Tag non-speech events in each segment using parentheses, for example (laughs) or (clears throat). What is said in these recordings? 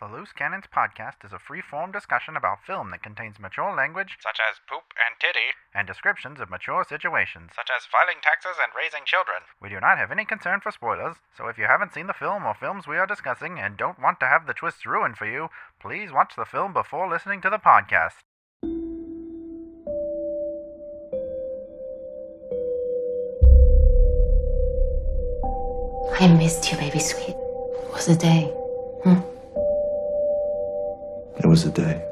The Loose Cannons podcast is a free form discussion about film that contains mature language, such as poop and titty, and descriptions of mature situations. such as filing taxes and raising children. We do not have any concern for spoilers, so if you haven't seen the film or films we are discussing and don't want to have the twists ruined for you, please watch the film before listening to the podcast. I missed you, baby sweet. It was a day. Hmm? It was a day.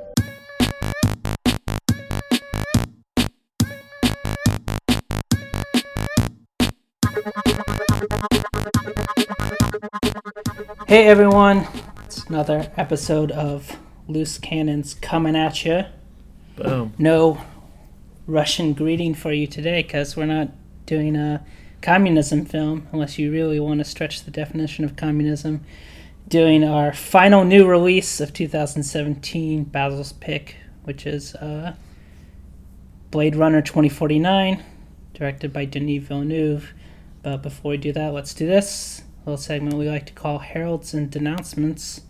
Hey everyone, it's another episode of Loose Cannons coming at you. Boom. No Russian greeting for you today because we're not doing a communism film unless you really want to stretch the definition of communism. Doing our final new release of 2017, Basil's pick, which is uh, Blade Runner 2049, directed by Denis Villeneuve. But before we do that, let's do this little segment we like to call Heralds and Denouncements.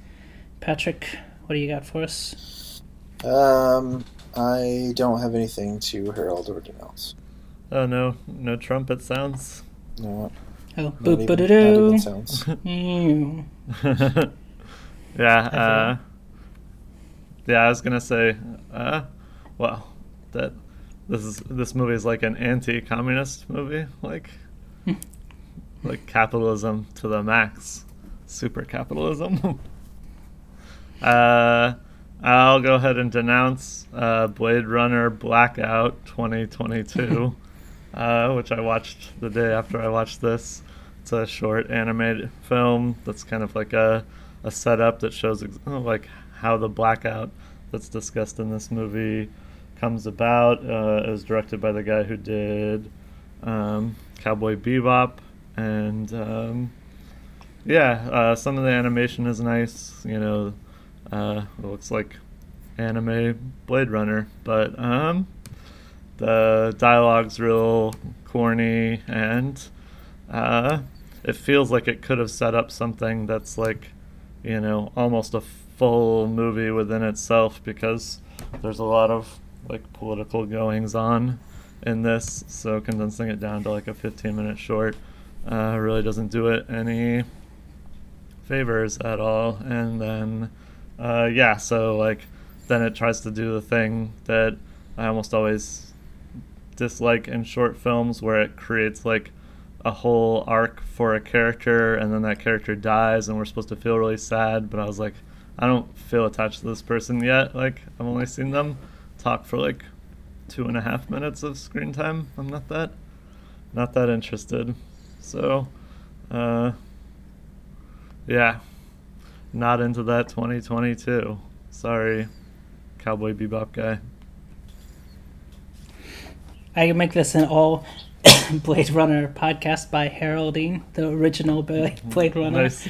Patrick, what do you got for us? Um, I don't have anything to herald or denounce. Oh no, no trumpet sounds. No, Oh, not boop even, ba not sounds. (laughs) yeah, (laughs) uh, yeah. I was gonna say, uh, well, that this is this movie is like an anti-communist movie, like (laughs) like capitalism to the max, super capitalism. uh, I'll go ahead and denounce uh, Blade Runner Blackout 2022, uh, which I watched the day after I watched this. It's a short animated film that's kind of like a, a setup that shows ex- oh, like how the blackout that's discussed in this movie comes about. Uh, it was directed by the guy who did um, Cowboy Bebop, and um, yeah, uh, some of the animation is nice. You know, uh, it looks like anime Blade Runner, but um, the dialogue's real corny and uh, it feels like it could have set up something that's like, you know, almost a full movie within itself because there's a lot of like political goings on in this. So condensing it down to like a 15 minute short uh, really doesn't do it any favors at all. And then, uh, yeah, so like then it tries to do the thing that I almost always dislike in short films where it creates like a whole arc for a character and then that character dies and we're supposed to feel really sad but i was like i don't feel attached to this person yet like i've only seen them talk for like two and a half minutes of screen time. I'm not that not that interested. So uh yeah. Not into that 2022 sorry cowboy bebop guy. I make this an all (coughs) Blade Runner podcast by heralding the original Blade Runner. nice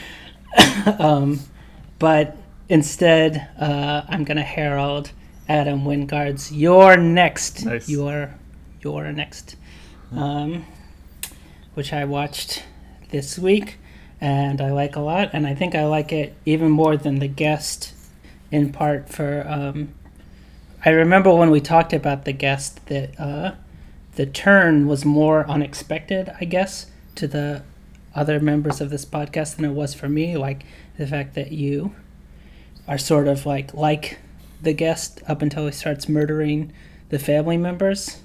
(coughs) um, but instead, uh, I'm gonna herald Adam Wingard's "You're Next." Nice. You're, you're next, um, which I watched this week, and I like a lot. And I think I like it even more than the guest, in part for. Um, I remember when we talked about the guest that uh, the turn was more unexpected, I guess, to the other members of this podcast than it was for me. Like the fact that you are sort of like like the guest up until he starts murdering the family members,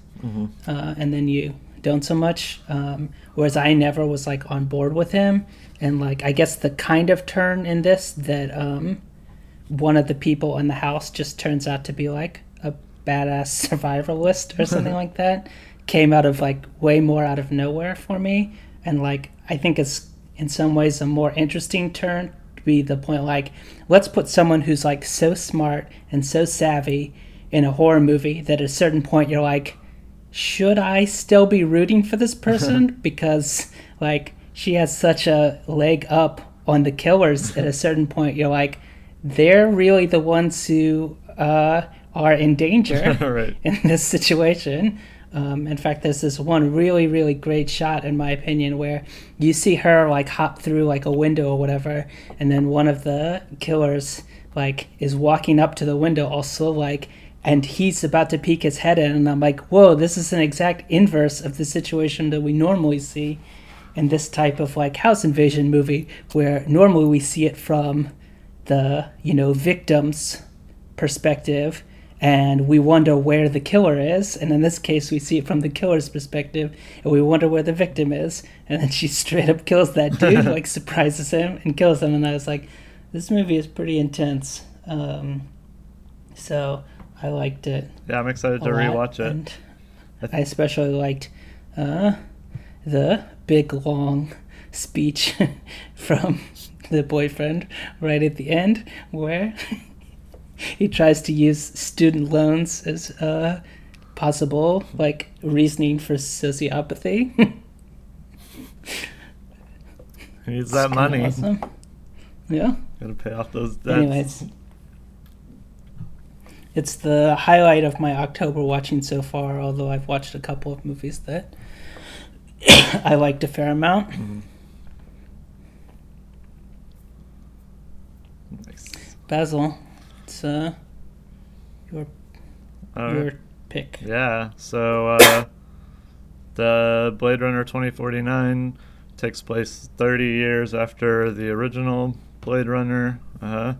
uh, and then you don't so much. Um, whereas I never was like on board with him, and like I guess the kind of turn in this that um, one of the people in the house just turns out to be like a badass (laughs) survivalist or something (laughs) like that came out of like way more out of nowhere for me. And like i think it's in some ways a more interesting turn to be the point like let's put someone who's like so smart and so savvy in a horror movie that at a certain point you're like should i still be rooting for this person? (laughs) Because like she has such a leg up on the killers at a certain point. You're like they're really the ones who uh, are in danger (laughs) right. in this situation. Um, in fact, there's this one really, really great shot, in my opinion, where you see her like hop through like a window or whatever, and then one of the killers like is walking up to the window, also like, and he's about to peek his head in, and I'm like, whoa, this is an exact inverse of the situation that we normally see in this type of like house invasion movie, where normally we see it from the you know victim's perspective and we wonder where the killer is and in this case we see it from the killer's perspective and we wonder where the victim is and then she (laughs) straight up kills that dude (laughs) like surprises him and kills him and i was like this movie is pretty intense um, so i liked it Yeah, I'm excited to rewatch it. and i especially liked uh, the big long speech (laughs) from the boyfriend right at the end where he tries to use student loans as uh, possible like reasoning for sociopathy. (laughs) He needs that money. awesome. Yeah. Gotta pay off those debts. Anyways, it's the highlight of my October watching so far. Although I've watched a couple of movies that (coughs) I liked a fair amount. Nice. Basil, it's uh, your right. your pick. Yeah. So uh, the Blade Runner 2049 takes place 30 years after the original Blade Runner, uh,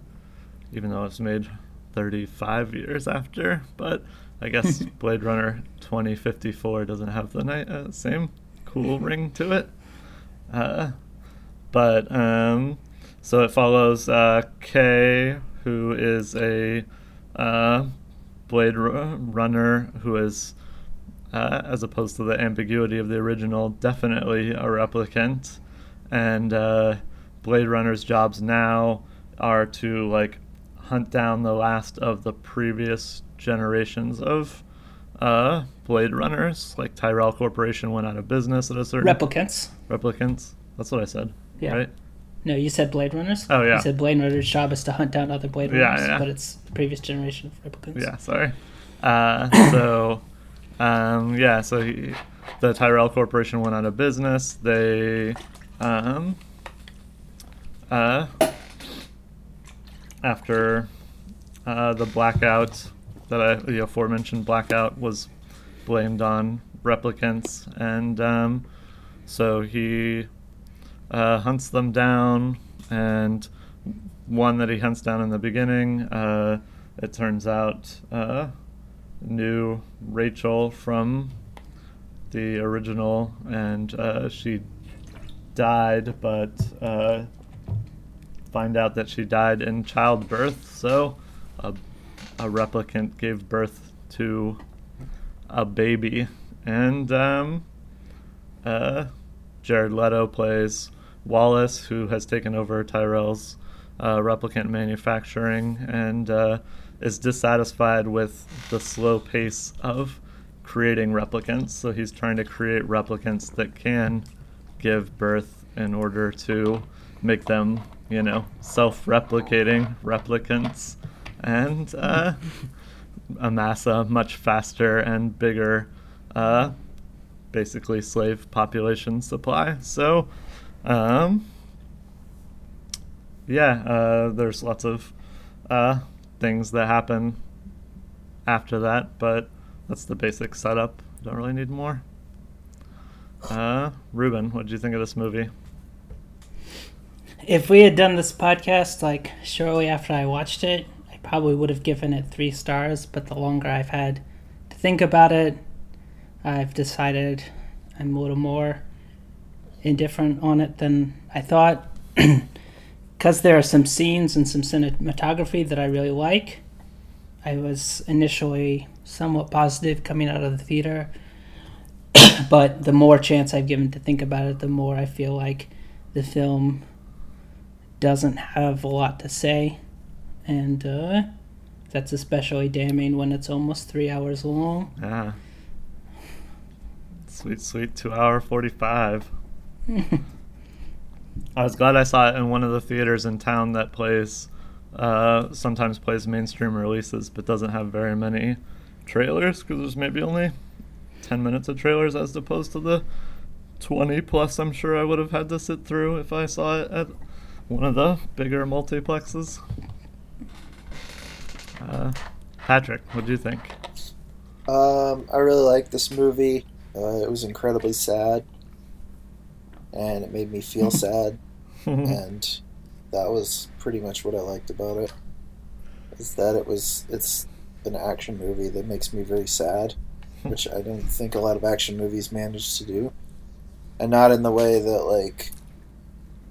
even though it's made 35 years after. But I guess (laughs) Blade Runner 2054 doesn't have the night, uh, same cool ring to it. Uh, but um, so it follows uh, Kay, who is a uh, Blade Ru- Runner who is, uh, as opposed to the ambiguity of the original, definitely a replicant. And uh, Blade Runner's jobs now are to like hunt down the last of the previous generations of uh, Blade Runners. Like Tyrell Corporation went out of business at a certain Replicants. replicants. That's what I said. Yeah. Right. No, you said Blade Runners. Oh, yeah. You said Blade Runner's job is to hunt down other Blade Yeah, Runners, yeah. but it's the previous generation of replicants. Yeah, sorry. Uh, so, (coughs) um, yeah, so he, the Tyrell Corporation went out of business. They, um, uh, after uh, the blackout that I, the aforementioned blackout was blamed on replicants, and um, so he uh, hunts them down, and one that he hunts down in the beginning, uh, it turns out uh, knew Rachel from the original, and uh, she died, but uh, find out that she died in childbirth. So a, a replicant gave birth to a baby, and um, uh, Jared Leto plays Wallace, who has taken over Tyrell's uh, replicant manufacturing and uh, is dissatisfied with the slow pace of creating replicants. So he's trying to create replicants that can give birth in order to make them, you know, self replicating replicants and uh, (laughs) amass a much faster and bigger, uh, basically, slave population supply. So, um, yeah, uh, there's lots of uh, things that happen after that, but that's the basic setup. Don't really need more. Uh, Ruben, what did you think of this movie? If we had done this podcast like shortly after I watched it, I probably would have given it three stars. But the longer I've had to think about it, I've decided I'm a little more indifferent on it than I thought. (clears throat) Because there are some scenes and some cinematography that I really like. I was initially somewhat positive coming out of the theater, (clears throat) but the more chance I've given to think about it, the more I feel like the film doesn't have a lot to say, and uh, that's especially damning when it's almost three hours long. Yeah. Sweet, sweet two hour 45. (laughs) I was glad I saw it in one of the theaters in town that plays, uh, sometimes plays mainstream releases, but doesn't have very many trailers because there's maybe only 10 minutes of trailers as opposed to the 20 plus I'm sure I would have had to sit through if I saw it at one of the bigger multiplexes. Uh, Patrick, what do you think? Um, I really like this movie. Uh, it was incredibly sad, and it made me feel (laughs) sad, (laughs) and that was pretty much what I liked about it. Is that it was it's an action movie that makes me very sad, (laughs) which I don't think a lot of action movies manage to do, and not in the way that like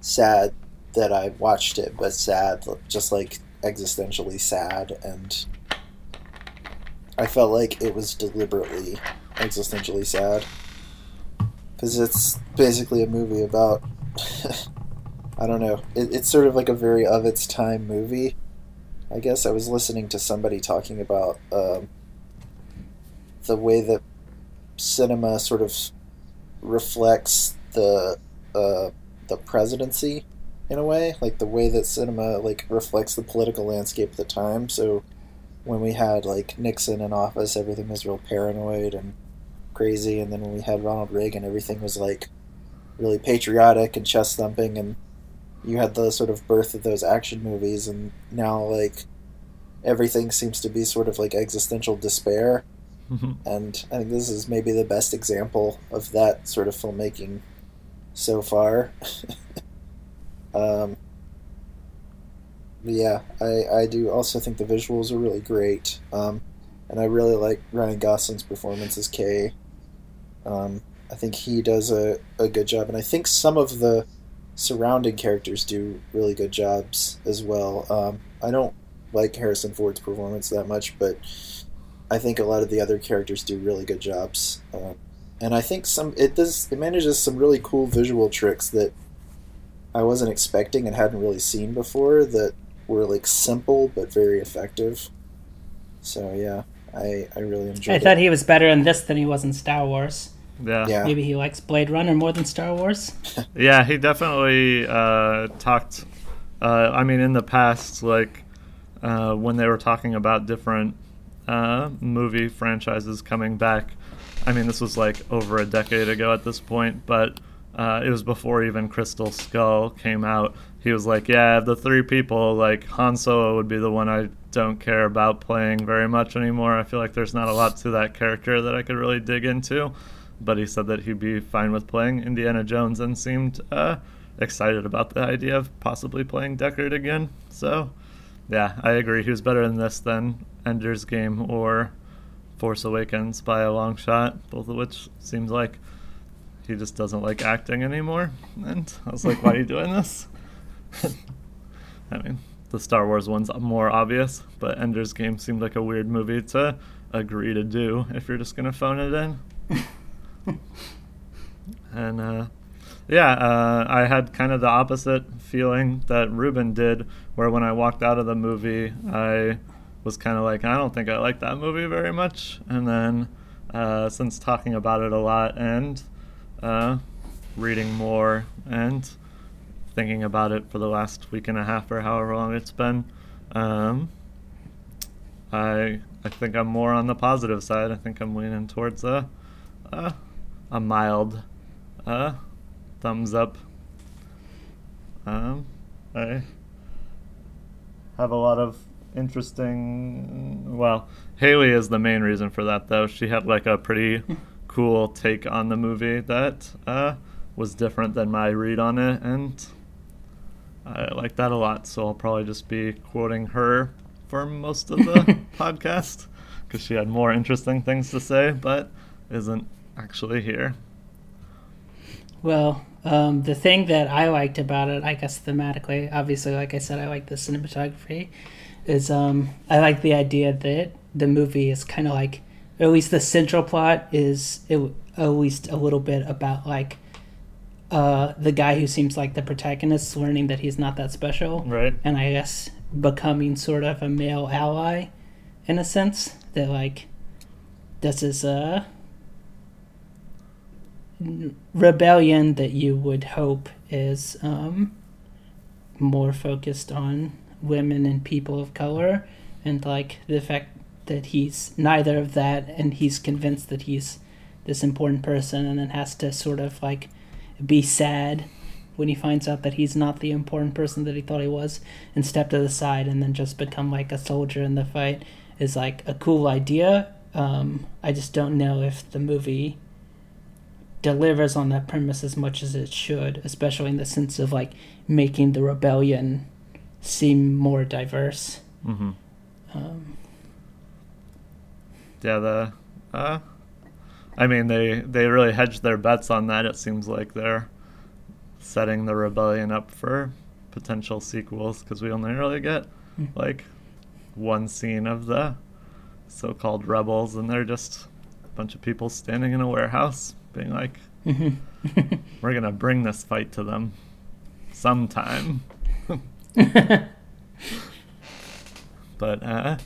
sad that I watched it, but sad, just like existentially sad. And I felt like it was deliberately existentially sad because it's basically a movie about (laughs) I don't know. It, it's sort of like a very of its time movie. I guess I was listening to somebody talking about um, the way that cinema sort of reflects the uh, the presidency in a way, like the way that cinema like reflects the political landscape at the time. So when we had like Nixon in office, everything was real paranoid and crazy, and then when we had Ronald Reagan, everything was like really patriotic and chest thumping, and you had the sort of birth of those action movies, and now like everything seems to be sort of like existential despair. And I think this is maybe the best example of that sort of filmmaking so far. (laughs) um, yeah, I, I do also think the visuals are really great. Um, and I really like Ryan Gosling's performance as Kay. Um, I think he does a, a good job, and I think some of the surrounding characters do really good jobs as well. Um, I don't like Harrison Ford's performance that much, but I think a lot of the other characters do really good jobs. Uh, and I think some it does it manages some really cool visual tricks that I wasn't expecting and hadn't really seen before that were like simple but very effective. So yeah, I I really enjoyed. It. I it. thought he was better in this than he was in Star Wars. Yeah. Yeah. Maybe he likes Blade Runner more than Star Wars. (laughs) Yeah, he definitely uh, talked. Uh, I mean, in the past, like uh, when they were talking about different uh, movie franchises coming back. I mean, this was like over a decade ago at this point, but uh, it was before even Crystal Skull came out. He was like, "Yeah, the three people, like Han Solo would be the one I don't care about playing very much anymore. I feel like there's not a lot to that character that I could really dig into." But he said that he'd be fine with playing Indiana Jones and seemed uh, excited about the idea of possibly playing Deckard again. So, yeah, I agree. He was better in this than Ender's Game or Force Awakens by a long shot, both of which seems like he just doesn't like acting anymore. And I was like, why are you doing this? (laughs) I mean, the Star Wars one's more obvious, but Ender's Game seemed like a weird movie to agree to do if you're just going to phone it in. (laughs) and uh, yeah, uh, I had kind of the opposite feeling that Ruben did, where when I walked out of the movie, I was kind of like, I don't think I like that movie very much. And then, uh, since talking about it a lot and uh, reading more and thinking about it for the last week and a half or however long it's been, um, I I think I'm more on the positive side. I think I'm leaning towards a a, a mild uh, thumbs up. Um, I have a lot of interesting. Well, Haley is the main reason for that, though. She had like a pretty (laughs) cool take on the movie that uh, was different than my read on it, and I like that a lot. So I'll probably just be quoting her for most of the (laughs) podcast because she had more interesting things to say, but isn't actually here. Well, um, the thing that I liked about it, I guess thematically, obviously, like I said, I like the cinematography, is um, I like the idea that the movie is kind of like, at least the central plot is it, at least a little bit about like uh, the guy who seems like the protagonist learning that he's not that special, Right. and I guess becoming sort of a male ally, in a sense that like this is a rebellion that you would hope is um, more focused on women and people of color, and like the fact that he's neither of that, and he's convinced that he's this important person and then has to sort of like be sad when he finds out that he's not the important person that he thought he was and step to the side and then just become like a soldier in the fight is like a cool idea. Um, I just don't know if the movie delivers on that premise as much as it should, especially in the sense of like making the rebellion seem more diverse. Mm-hmm. Um, Yeah, the uh I mean they they really hedged their bets on that. It seems like they're setting the rebellion up for potential sequels because we only really get Hmm. like one scene of the so-called rebels and they're just a bunch of people standing in a warehouse being like (laughs) we're going to bring this fight to them sometime. (laughs) but uh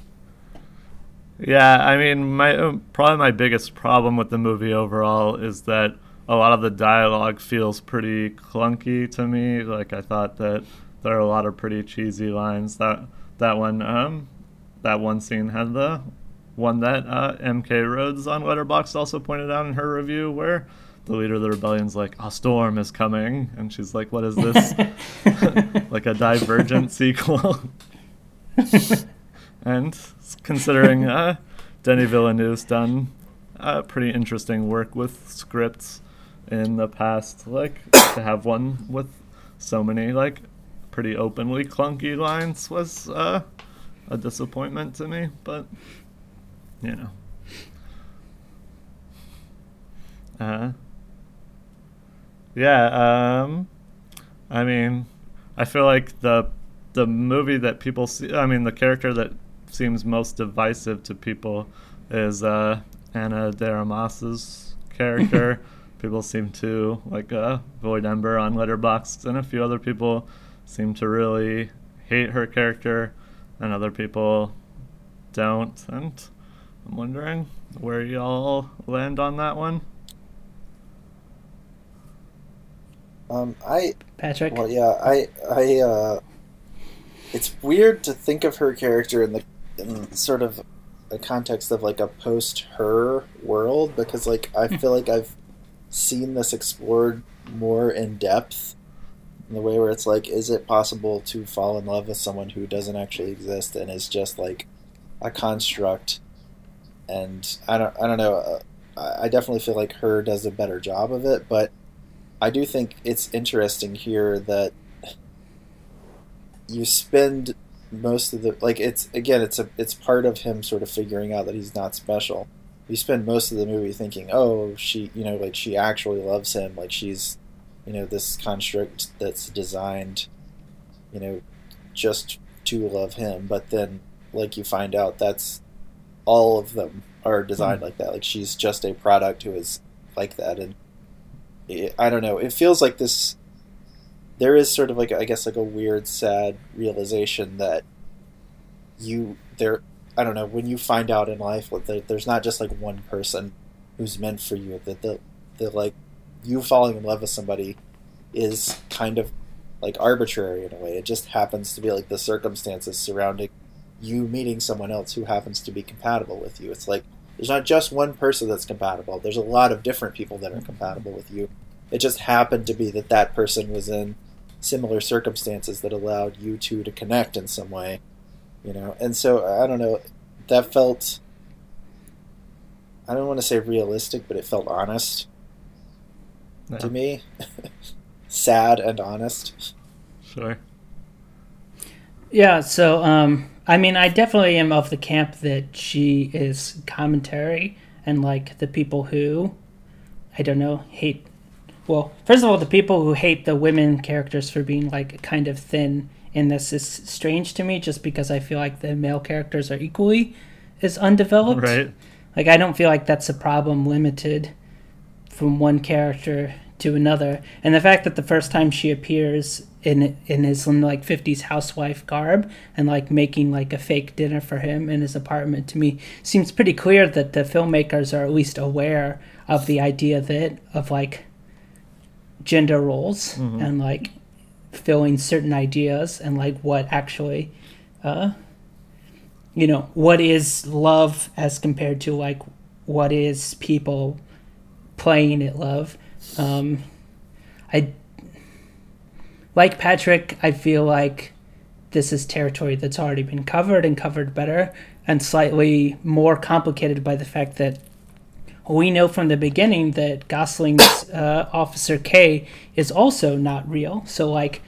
yeah, I mean, my uh, probably my biggest problem with the movie overall is that a lot of the dialogue feels pretty clunky to me. Like I thought that there are a lot of pretty cheesy lines. That that one, um, that one scene had the one that uh, MK Rhodes on Letterboxd also pointed out in her review, where the leader of the rebellion's like, "A storm is coming," and she's like, "What is this? (laughs) (laughs) like a Divergent sequel?" (laughs) and considering (laughs) uh, Denis Villeneuve's done uh, pretty interesting work with scripts in the past, like to have one with so many like pretty openly clunky lines was uh, a disappointment to me. But you know, uh, yeah. Um, I mean, I feel like the the movie that people see. I mean, the character that seems most divisive to people is uh, Ana de Armas's character. (laughs) people seem to like uh, Void Ember on Letterboxd, and a few other people seem to really hate her character, and other people don't. And I'm wondering where y'all land on that one. Um, I Patrick. well, yeah, I I uh, it's weird to think of her character in the in sort of a context of like a post her world because like I feel like I've seen this explored more in depth in the way where it's like, is it possible to fall in love with someone who doesn't actually exist and is just like a construct? And I don't, I don't know. Uh, I definitely feel like her does a better job of it, but I do think it's interesting here that you spend most of the like it's again it's a it's part of him sort of figuring out that he's not special. You spend most of the movie thinking, oh, she, you know, like she actually loves him, like she's, you know, this construct that's designed, you know, just to love him. But then, like you find out, that's all of them are designed hmm. like that. Like she's just a product who is like that, and it, I don't know. It feels like this. There is sort of like I guess like a weird, sad realization that you there. I don't know when you find out in life that there, there's not just like one person who's meant for you. That the the like you falling in love with somebody is kind of like arbitrary in a way. It just happens to be like the circumstances surrounding you meeting someone else who happens to be compatible with you. It's like there's not just one person that's compatible. There's a lot of different people that are compatible with you. It just happened to be that that person was in similar circumstances that allowed you two to connect in some way, you know. And so I don't know, that felt I don't want to say realistic, but it felt honest Yeah, to me. (laughs) Sad and honest. Sure. Yeah, so um I mean I definitely am of the camp that she is commentary and like the people who I don't know, hate well, first of all the people who hate the women characters for being like kind of thin in this is strange to me just because I feel like the male characters are equally as undeveloped. Right. Like I don't feel like that's a problem limited from one character to another. And the fact that the first time she appears in in his like 50s housewife garb and like making like a fake dinner for him in his apartment to me seems pretty clear that the filmmakers are at least aware of the idea that of like gender roles and like filling certain ideas and like what actually uh you know what is love as compared to like what is people playing it love. Um, I like Patrick. I feel like this is territory that's already been covered and covered better, and slightly more complicated by the fact that we know from the beginning that Gosling's uh, Officer K is also not real. So, like,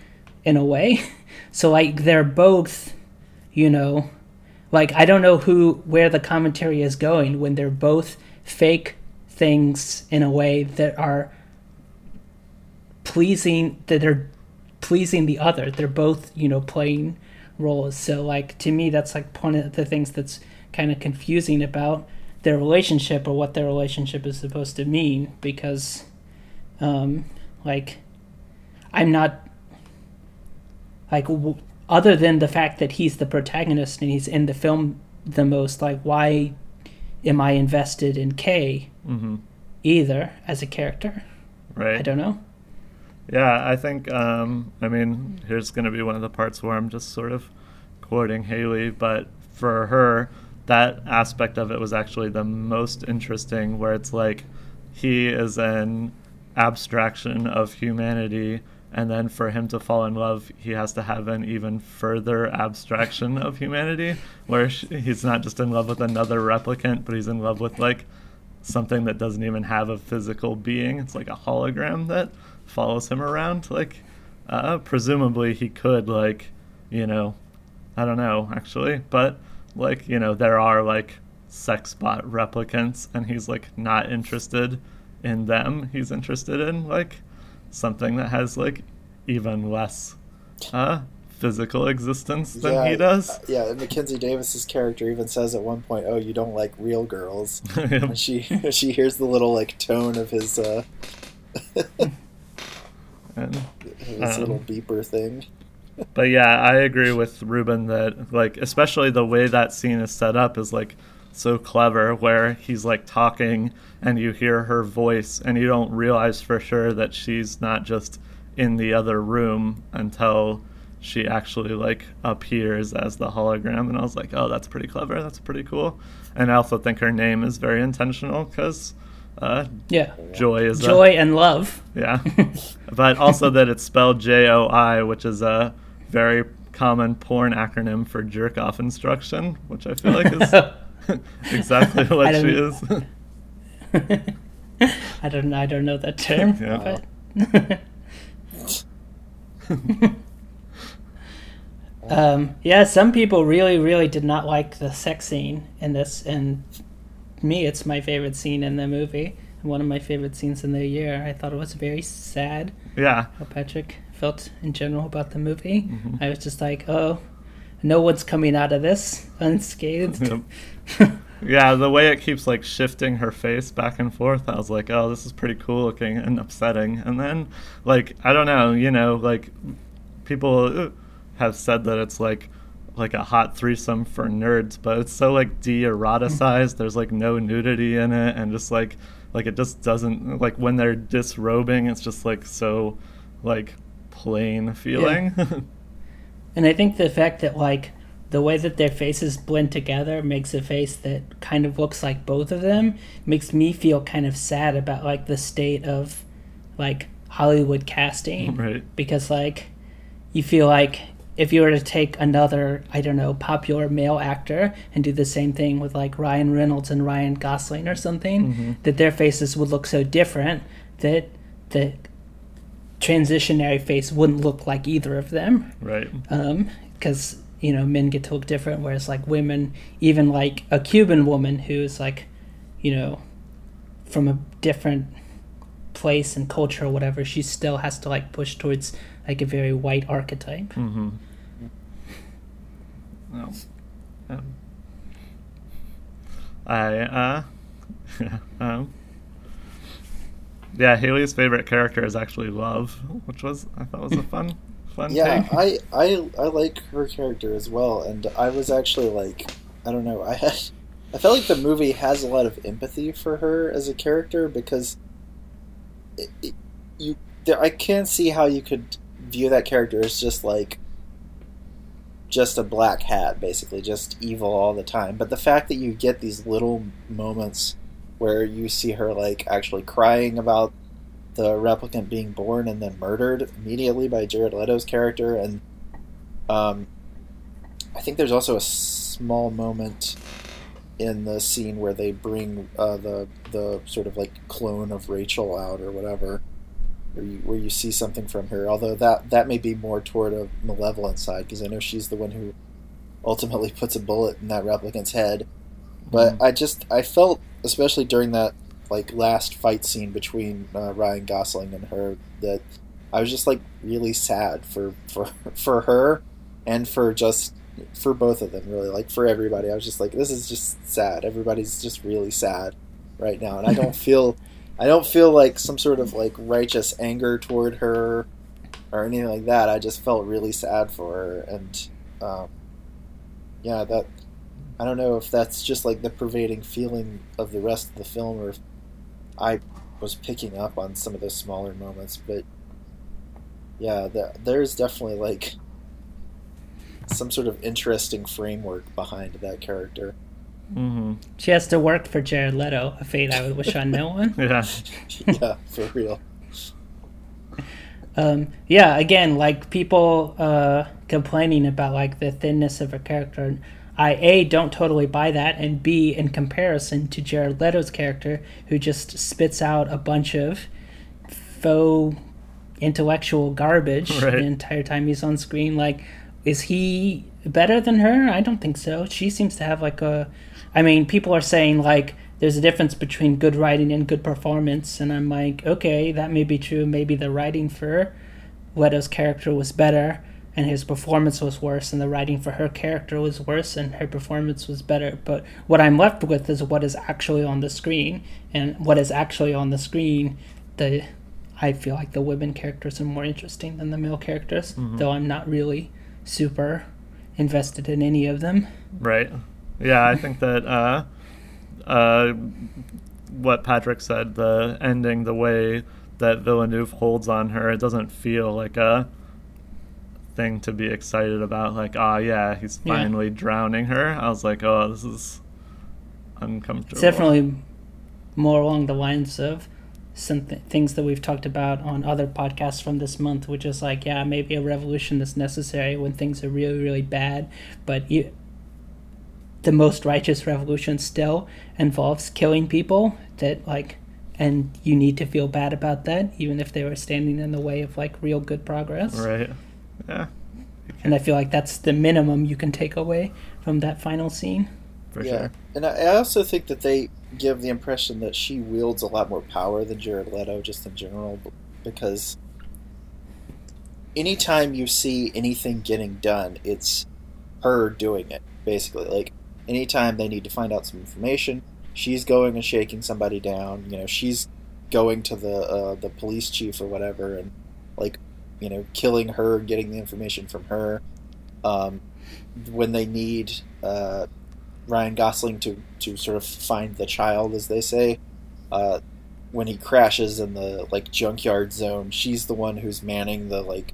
in a way, (laughs) so like they're both, you know, like I don't know who where the commentary is going when they're both fake things in a way that are pleasing that are pleasing the other. They're both, you know, playing roles. So like to me that's like one of the things that's kind of confusing about their relationship or what their relationship is supposed to mean because um like I'm not like w- other than the fact that he's the protagonist and he's in the film the most like why am I invested in K Mm-hmm. either as a character? Right. I don't know. Yeah, I think. Um, I mean, here's going to be one of the parts where I'm just sort of quoting Haley, but for her, that aspect of it was actually the most interesting, where it's like he is an abstraction of humanity, and then for him to fall in love, he has to have an even further abstraction of humanity, where he's not just in love with another replicant, but he's in love with like something that doesn't even have a physical being. It's like a hologram that follows him around. Like, uh, presumably he could like, you know, I don't know actually, but like you know there are like sex bot replicants, and he's like not interested in them. He's interested in like something that has like even less uh physical existence than he does. uh, yeah, and Mackenzie Davis's character even says at one point, "Oh, you don't like real girls." (laughs) And she (laughs) she hears the little like tone of his uh (laughs) And- his Um, little beeper thing. But yeah, I agree with Ruben that like especially the way that scene is set up is like so clever where he's like talking and you hear her voice and you don't realize for sure that she's not just in the other room until she actually like appears as the hologram and I was like, "Oh, that's pretty clever. That's pretty cool." And I also think her name is very intentional cuz uh, Yeah. Joy is a- Joy and love. yeah. (laughs) but also that it's spelled J O I, which is a very common porn acronym for jerk off instruction, which I feel like is (laughs) exactly what she is. (laughs) I don't I don't know that term. Yeah. (laughs) But um, yeah, some people really, really did not like the sex scene in this, and me, it's my favorite scene in the movie. One of my favorite scenes in the year. I thought it was very sad yeah. how Patrick felt in general about the movie. Mm-hmm. I was just like, oh, no one's coming out of this (laughs) unscathed. (laughs) Yeah, the way it keeps like shifting her face back and forth, I was like, oh, this is pretty cool looking and upsetting. And then, like, I don't know, you know, like people have said that it's like like a hot threesome for nerds, but it's so like de-eroticized. Mm. There's like no nudity in it, and just like like it just doesn't like when they're disrobing, it's just like so like plain feeling. (laughs) And I think the fact that like the way that their faces blend together makes a face that kind of looks like both of them makes me feel kind of sad about like the state of like Hollywood casting. (laughs) right. Because like you feel like if you were to take another, I don't know, popular male actor and do the same thing with like Ryan Reynolds and Ryan Gosling or something, mm-hmm. that their faces would look so different that the transitionary face wouldn't look like either of them Right. because you know men get to look different whereas like women even like a cuban woman who's like you know from a different place and culture or whatever she still has to like push towards like a very white archetype Mm-hmm. No. Um, I uh yeah, (laughs) um yeah, Haley's favorite character is actually Love, which was I thought was a (laughs) fun fun Yeah, take. I, I I like her character as well, and I was actually like, I don't know, I had, I felt like the movie has a lot of empathy for her as a character because, it, it, you, there, I can't see how you could view that character as just like, just a black hat, basically, just evil all the time. But the fact that you get these little moments where you see her like actually crying about the replicant being born and then murdered immediately by Jared Leto's character, and um, I think there's also a small moment in the scene where they bring uh, the the sort of like clone of Rachel out or whatever, where you, where you see something from her. Although that that may be more toward a malevolent side because I know she's the one who ultimately puts a bullet in that replicant's head. But Mhm. I just I felt especially during that like last fight scene between uh, Ryan Gosling and her that I was just like really sad for for (laughs) for her and for just for both of them really like for everybody. I was just like this is just sad. Everybody's just really sad right now and I don't (laughs) feel I don't feel like some sort of like righteous anger toward her or anything like that. I just felt really sad for her and um, yeah, that I don't know if that's just like the pervading feeling of the rest of the film, or if I was picking up on some of those smaller moments. But yeah, the, there's definitely like some sort of interesting framework behind that character. hmm She has to work for Jared Leto, a fate I would wish on no one. (laughs) Yeah. (laughs) yeah, for real. Um, yeah, again, like people uh, complaining about like the thinness of her character. I a don't totally buy that, and b in comparison to Jared Leto's character, who just spits out a bunch of faux intellectual garbage (laughs) Right. the entire time he's on screen. Like, is he better than her? I don't think so. She seems to have like a. I mean, people are saying like there's a difference between good writing and good performance, and I'm like, okay, that may be true. Maybe the writing for Leto's character was better, and his performance was worse, and the writing for her character was worse, and her performance was better. But what I'm left with is what is actually on the screen, and what is actually on the screen, the I feel like the women characters are more interesting than the male characters, though I'm not really super invested in any of them. Right. Yeah, I think that uh, uh, what Patrick said, the ending, the way that Villeneuve holds on her, it doesn't feel like a thing to be excited about. Like, ah, yeah, he's Yeah. finally drowning her. I was like, oh, this is uncomfortable. It's definitely more along the lines of some th- things that we've talked about on other podcasts from this month, which is like, yeah, maybe a revolution is necessary when things are really, really bad, but you, the most righteous revolution still involves killing people that like, and you need to feel bad about that, even if they were standing in the way of like real good progress. Right. Yeah, And I feel like that's the minimum you can take away from that final scene. for yeah, sure. and I, I also think that they give the impression that she wields a lot more power than Jared Leto, just in general, b- because anytime you see anything getting done, it's her doing it. Basically, like anytime they need to find out some information, she's going and shaking somebody down. You know, she's going to the uh, the police chief or whatever, and like you know, killing her, getting the information from her. Um, when they need uh, Ryan Gosling to to sort of find the child, as they say. Uh, when he crashes in the like junkyard zone, she's the one who's manning the like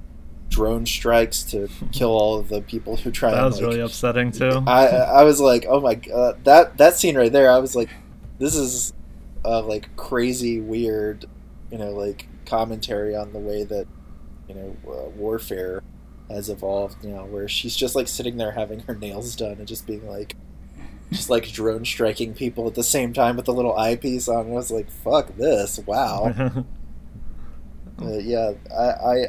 drone strikes to (laughs) kill all of the people who try. That and, was like, really upsetting too. I I was like, oh my god, that that scene right there. I was like, this is uh, like crazy, weird, you know, like commentary on the way that you know uh, warfare has evolved. You know, where she's just like sitting there having her nails done and just being like, just like drone striking people at the same time with the little eyepiece on. And I was like, fuck this, wow. (laughs) Uh, yeah, I, I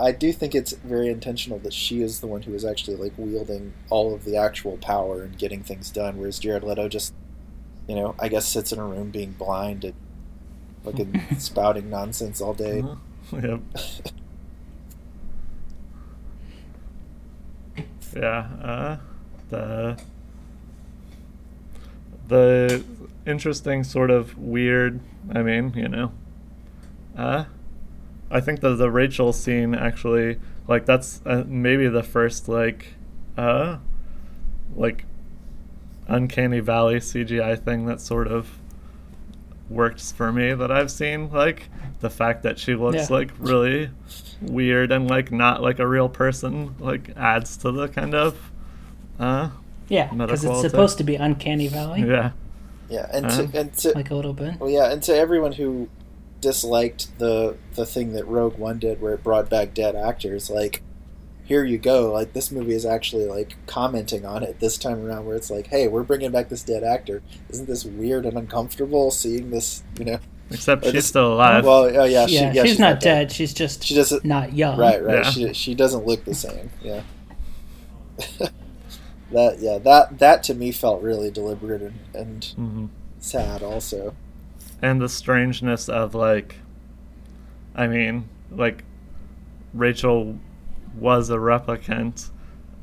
I do think it's very intentional that she is the one who is actually like wielding all of the actual power and getting things done, whereas Jared Leto just, you know, I guess sits in a room being blind and fucking (laughs) spouting nonsense all day. yep. (laughs) Yeah, uh, the the interesting sort of weird. I mean, you know, uh, I think that the Rachel scene actually, like, that's uh, maybe the first like, uh, like, uncanny valley CGI thing that sort of works for me that I've seen. Like the fact that she looks Yeah. like really weird and like not like a real person, like adds to the kind of uh Yeah, because it's supposed to be uncanny valley. yeah. Yeah, and Huh? to, and to like a little bit. well, yeah, and to everyone who disliked the the thing that Rogue One did, where it brought back dead actors, like here you go. Like this movie is actually like commenting on it this time around, where it's like, hey, we're bringing back this dead actor. Isn't this weird and uncomfortable seeing this? You know, Except she's this- still alive. well, oh yeah, she, yeah, yeah, she's, not dead. She's just She doesn't. not young. Right, right. Yeah. She she doesn't look the same. Yeah. (laughs) that yeah that that to me felt really deliberate and, and hmm sad also. and the strangeness of like i mean like rachel was a replicant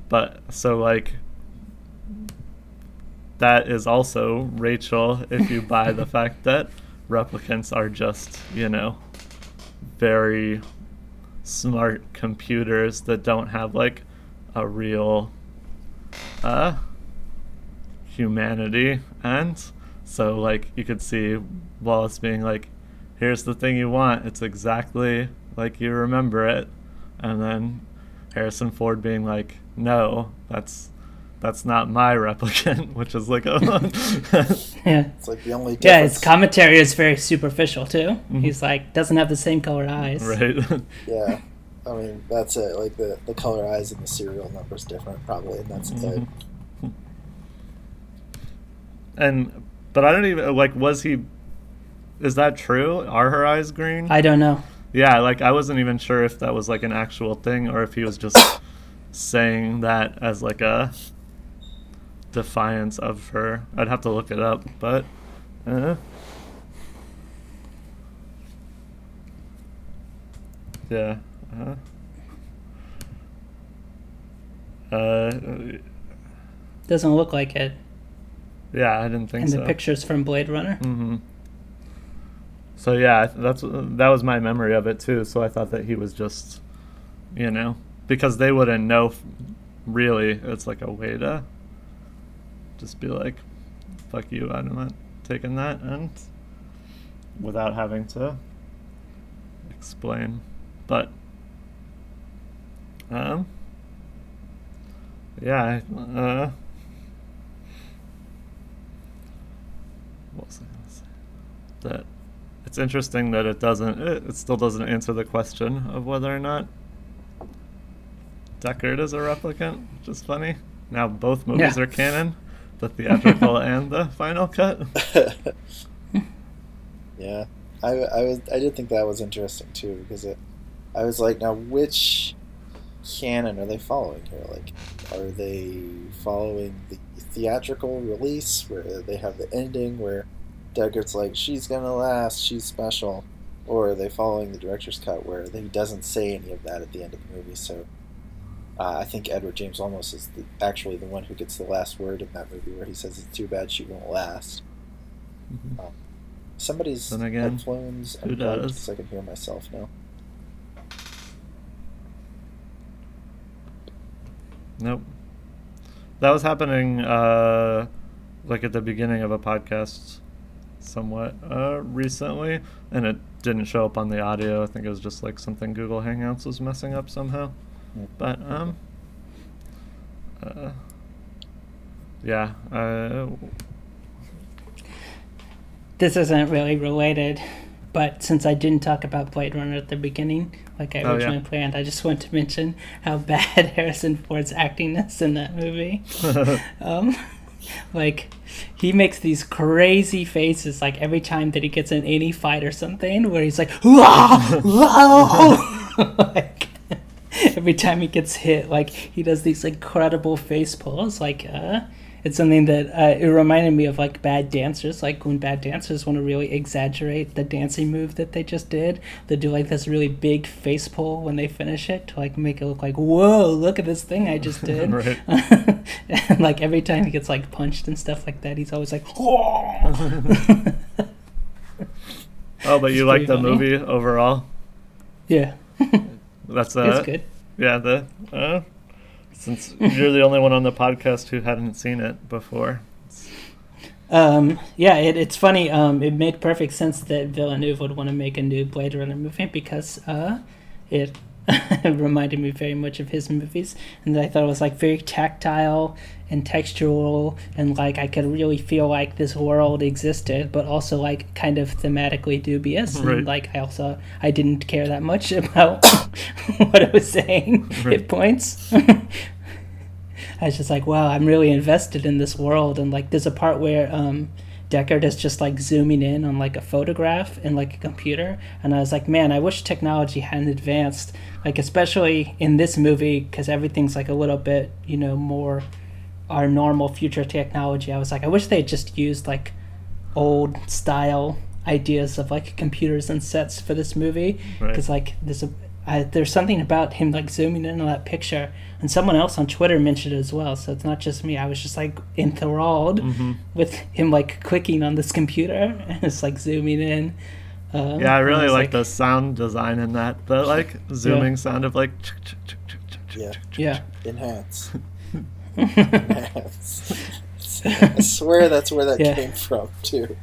but so like that is also rachel if you buy the (laughs) fact that replicants are just you know very smart computers that don't have like a real uh humanity. And so like you could see Wallace being like here's the thing you want. It's exactly like you remember it. And then Harrison Ford being like no that's that's not my replicant (laughs) which is like a (laughs) (laughs) Yeah. It's like the only Yeah, his commentary is very superficial too. He's like doesn't have the same colored eyes. Mm-hmm. right yeah, I mean that's it. Like the the color eyes and the serial number is different probably, and that's it. Mhm. and but I don't even like was he is that true are her eyes green I don't know. Yeah, like I wasn't even sure if that was like an actual thing or if he was just saying that as like a defiance of her. I'd have to look it up, but uh, yeah. Uh, uh, Doesn't look like it yeah, I didn't think in so. And the pictures from Blade Runner. Mm-hmm. So yeah, that's that was my memory of it too. So I thought that he was just, you know, because they wouldn't know. Really, it's like a way to just be like, "Fuck you, I'm not taking that," and without having to explain. But um, yeah, I- uh, what was I gonna say? That it's interesting that it doesn't. It, it still doesn't answer the question of whether or not Deckard is a replicant. Which is funny. Now both movies Yeah. are canon, the theatrical (laughs) and the final cut. (laughs) yeah, I, I was I did think that was interesting too because it I was like now which canon are they following here? Like, are they following the theatrical release where they have the ending where Deckard's like she's gonna last, she's special, or are they following the director's cut where he doesn't say any of that at the end of the movie? So. Uh, I think Edward James Olmos is the, actually the one who gets the last word in that movie, where he says it's too bad she won't last. Mhm. Somebody's Then again, headphones who does? so I can hear myself now. Nope. That was happening uh like at the beginning of a podcast somewhat uh recently and it didn't show up on the audio. I think it was just like something Google Hangouts was messing up somehow. But um uh yeah, uh This isn't really related, but since I didn't talk about Blade Runner at the beginning, like I Oh, yeah. originally planned, I just want to mention how (laughs) bad Harrison Ford's acting is in that movie. (laughs) um, like he makes these crazy faces like every time that he gets in any fight or something where he's like "Wah! (laughs) Wah!" like (laughs) every time he gets hit like he does these incredible face pulls like uh it's something that uh, it reminded me of like bad dancers like when bad dancers want to really exaggerate the dancing move that they just did they do like this really big face pull when they finish it to like make it look like whoa look at this thing i just (laughs) did (laughs) and like every time he gets like punched and stuff like that he's always like "Whoa!" Oh, but you like the funny. movie overall? yeah That's uh good yeah, the uh since you're the only one on the podcast who hadn't seen it before. Um, yeah, it, it's funny. Um, it made perfect sense that Villeneuve would want to make a new Blade Runner movie because uh, it it (laughs) reminded me very much of his movies, and I thought it was like very tactile and textural, and like I could really feel like this world existed, but also like kind of thematically dubious. Right. And like I also I didn't care that much (laughs) about (laughs) what it was saying (laughs) Right. at points. I was just like, wow, I'm really invested in this world. And like, there's a part where um, Deckard is just like zooming in on like a photograph in like a computer, and I was like, man, I wish technology hadn't advanced. Like, especially in this movie, because everything's like a little bit, you know, more our normal future technology. I was like, I wish they had just used like old style ideas of like computers and sets for this movie Right. because like there's a I, there's something about him like zooming in on that picture and someone else on twitter mentioned it as well so it's not just me i was just like enthralled Mm-hmm. with him like clicking on this computer (laughs) and it's like zooming in um, Yeah, I really was like the sound design in that. The like (laughs) zooming sound of like. Yeah. yeah Enhance. (laughs) I swear that's where that Yeah. came from too.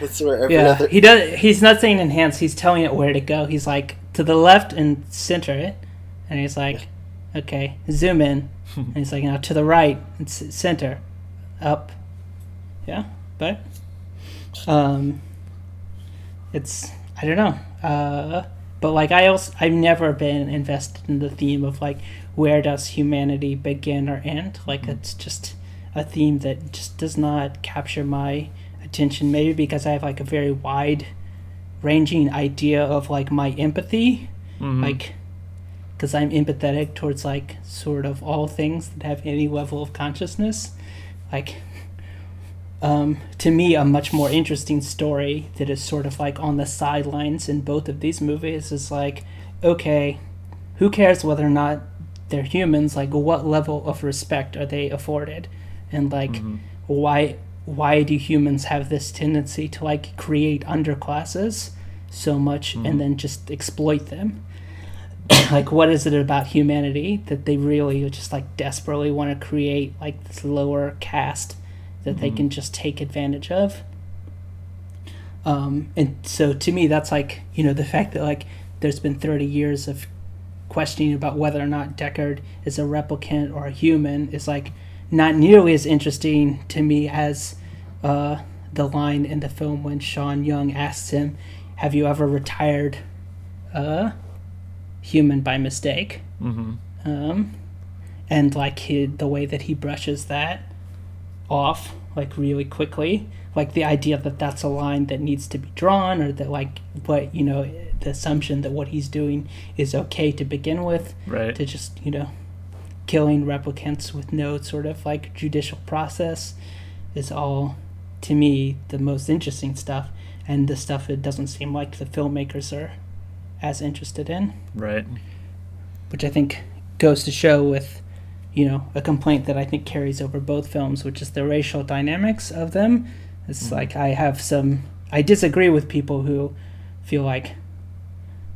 That's where every yeah other he does he's not saying enhance he's telling it where to go. He's like to the left and center it. And he's like okay zoom in. (laughs) And he's like now to the right and center up. Yeah but um it's i don't know uh but like i also i've never been invested in the theme of like where does humanity begin or end? Like it's just a theme that just does not capture my attention. Maybe because i have like a very wide ranging idea of like my empathy. Mhm. like because i'm empathetic towards like sort of all things that have any level of consciousness. Like um, to me a much more interesting story that is sort of like on the sidelines in both of these movies is like okay who cares whether or not they're humans? Like what level of respect are they afforded? And like why why do humans have this tendency to like create underclasses so much and then just exploit them? (coughs) Like what is it about humanity that they really just like desperately want to create like this lower caste that they can just take advantage of um and so to me that's like you know the fact that like there's been 30 years of questioning about whether or not Deckard is a replicant or a human is like not nearly as interesting to me as uh, the line in the film when Sean Young asks him, "Have you ever retired a human by mistake?" Mm-hmm. Um, and like he, the way that he brushes that off like really quickly, like the idea that that's a line that needs to be drawn, or that like what you know the assumption that what he's doing is okay to begin with Right. to just you know killing replicants with no sort of like judicial process is all to me the most interesting stuff and the stuff it doesn't seem like the filmmakers are as interested in Right. which i think goes to show with you know a complaint that i think carries over both films which is the racial dynamics of them. It's like i have some i disagree with people who feel like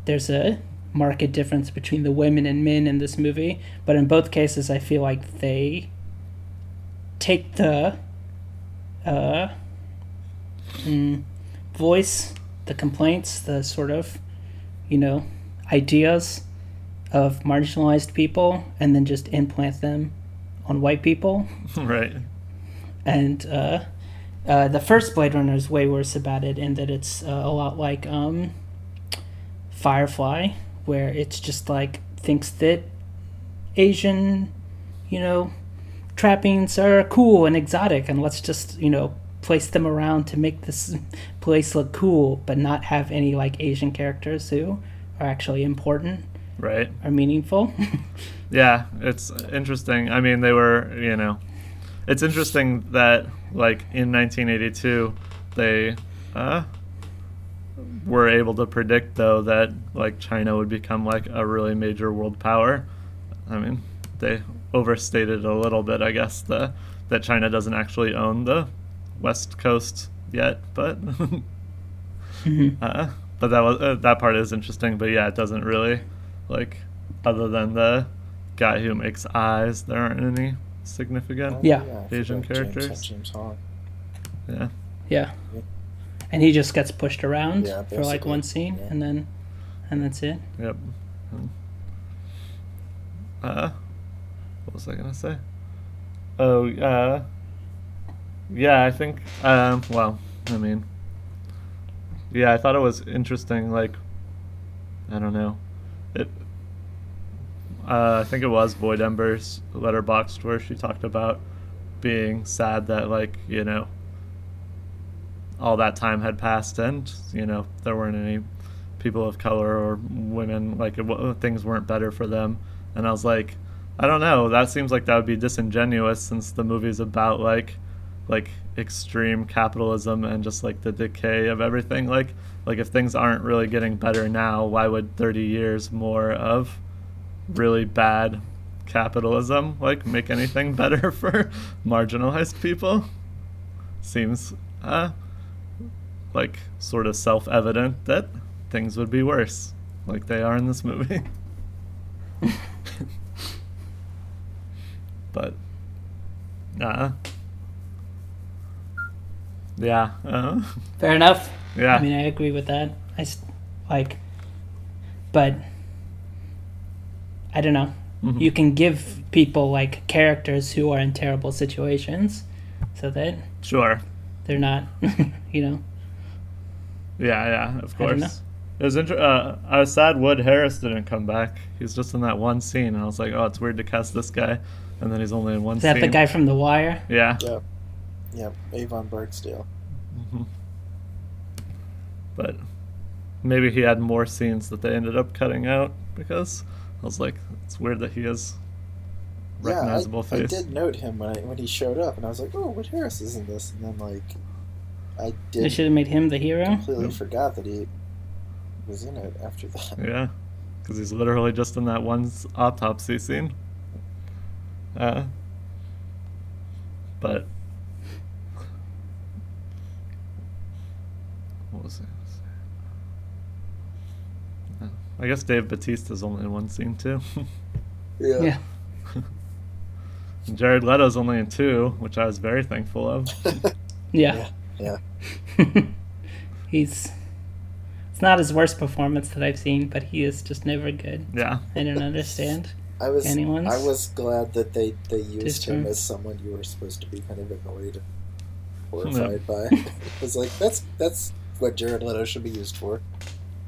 there's a marked difference between the women and men in this movie but in both cases i feel like they take the uh, mm, voice the complaints the sort of you know ideas of marginalized people and then just implant them on white people (laughs) right. and uh, uh, the first Blade Runner is way worse about it in that it's uh, a lot like um, Firefly, where it's just like thinks that Asian, you know, trappings are cool and exotic, and let's just you know place them around to make this (laughs) place look cool, but not have any like Asian characters who are actually important Right. or meaningful. (laughs) Yeah, it's interesting. I mean, they were, you know, it's interesting that like in 1982 they uh, were able to predict though that like China would become like a really major world power. I mean, they overstated a little bit, I guess, the that China doesn't actually own the west coast yet, but (laughs) uh, but that was uh, that part is interesting. But yeah, it doesn't really like other than the guy who makes eyes, there aren't any significant. Yeah. Asian forgot James- characters. James Hong. Yeah. Yeah. And he just gets pushed around Yeah, for like one scene yeah. and then and that's it. Yep. uh, what was I gonna say? Oh, uh, yeah, I think, um, well, I mean, yeah, I thought it was interesting. Like, I don't know, it. Uh, I think it was Void Ember's Letterboxd where she talked about being sad that like you know all that time had passed and you know there weren't any people of color or women like it, things weren't better for them and i was like i don't know that seems like that would be disingenuous since the movie's about like like extreme capitalism and just like the decay of everything. Like like if things aren't really getting better now why would 30 years more of really bad capitalism like make anything (laughs) better for marginalized people? Seems uh like sort of self-evident that things would be worse like they are in this movie. (laughs) (laughs) But uh yeah uh, Fair enough. yeah I mean, I agree with that. I like, but I don't know. Mhm. You can give people like characters who are in terrible situations, so that sure they're not, (laughs) you know. Yeah, yeah, of I don't know. course. It was inter- uh, I was sad Wood Harris didn't come back. He's just in that one scene, and I was like, oh, it's weird to cast this guy, and then he's only in one Is that scene. the guy from The Wire? Yeah. Yeah. Yeah, Avon Barksdale. Mhm. But maybe he had more scenes that they ended up cutting out because I was like, it's weird that he has recognizable yeah, I, I did note him when I, when he showed up, and I was like, "Oh, Wood Harris is in this," and then like, I They did should have made him the hero. completely Yep. forgot that he was in it after that. Yeah, because he's literally just in that one autopsy scene. Uh, but what was I gonna? Uh, I guess Dave Batista's only in one scene too. (laughs) Yeah. And (laughs) Jared Leto's only in two, which I was very thankful of. (laughs) Yeah. yeah. He's. It's not his worst performance that I've seen, but he is just never good. Yeah, I don't understand. I was Anyone's? I was glad that they they used Just him him. as someone you were supposed to be kind of annoyed and horrified by. I was like, that's that's what Jared Leto should be used for.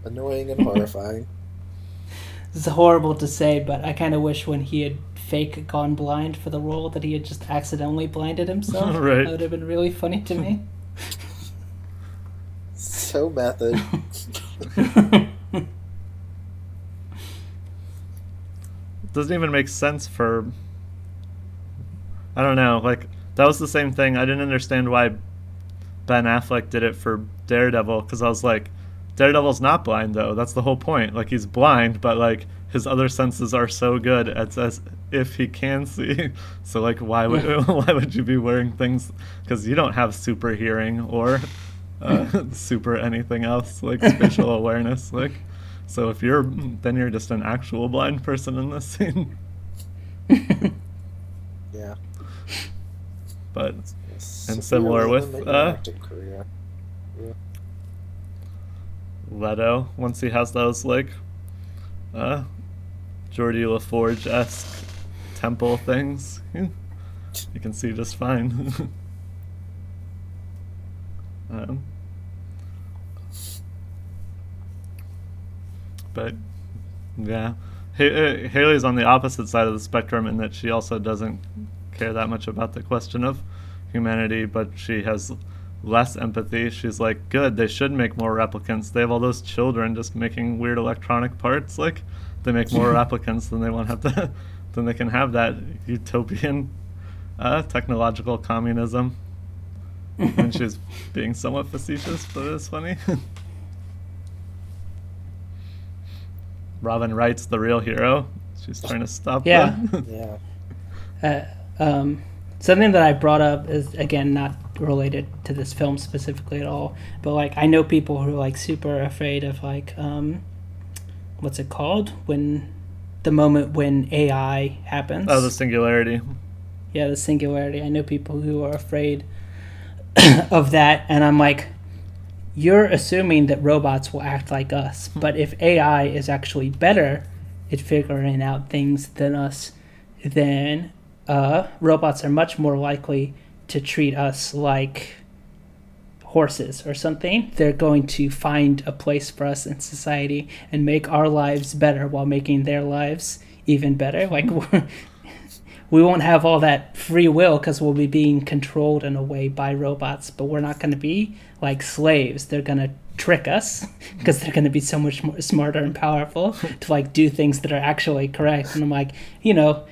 Annoying and horrifying. (laughs) It's horrible to say, but I kind of wish when he had fake gone blind for the role that he had just accidentally blinded himself. (laughs) Right. That would have been really funny to me. (laughs) So method. doesn't even make sense for I don't know, like that was the same thing. I didn't understand why Ben Affleck did it for Daredevil cuz I was like Daredevil's not blind though. That's the whole point. Like he's blind, but like his other senses are so good it's as if he can see. (laughs) So like why would (laughs) why would you be wearing things cuz you don't have super hearing or uh, (laughs) super anything else like spatial awareness like so if you're then you're just an actual blind person in this scene Yeah. but Severely similar with, uh, career. Leto once he has those like uh Geordi La Forge esque temple things (laughs) you can see just fine. (laughs) Um, but yeah. Uh, Haley's on the opposite side of the spectrum in that she also doesn't care that much about the question of humanity but she has less empathy. She's like, good, they should make more replicants. They have all those children just making weird electronic parts. Like, they make more (laughs) replicants than they want to have to, (laughs) then they can have that utopian uh, technological communism. and (laughs) she's being somewhat facetious, but it's funny. Robin Wright's the real hero. She's trying to stop Yeah. the- Yeah. Uh, um, something that I brought up is again not related to this film specifically at all, but like I know people who are like super afraid of like um, what's it called when the moment when AI happens. oh, the singularity. yeah, the singularity. I know people who are afraid (coughs) of that, and I'm like, you're assuming that robots will act like us, but if AI is actually better at figuring out things than us, then uh, robots are much more likely to treat us like horses or something. They're going to find a place for us in society and make our lives better while making their lives even better. (laughs) Like we won't have all that free will because we'll be being controlled in a way by robots, but we're not going to be like slaves. They're going to trick us (laughs) because they're going to be so much more smarter and powerful (laughs) to like do things that are actually correct. And I'm like, you know,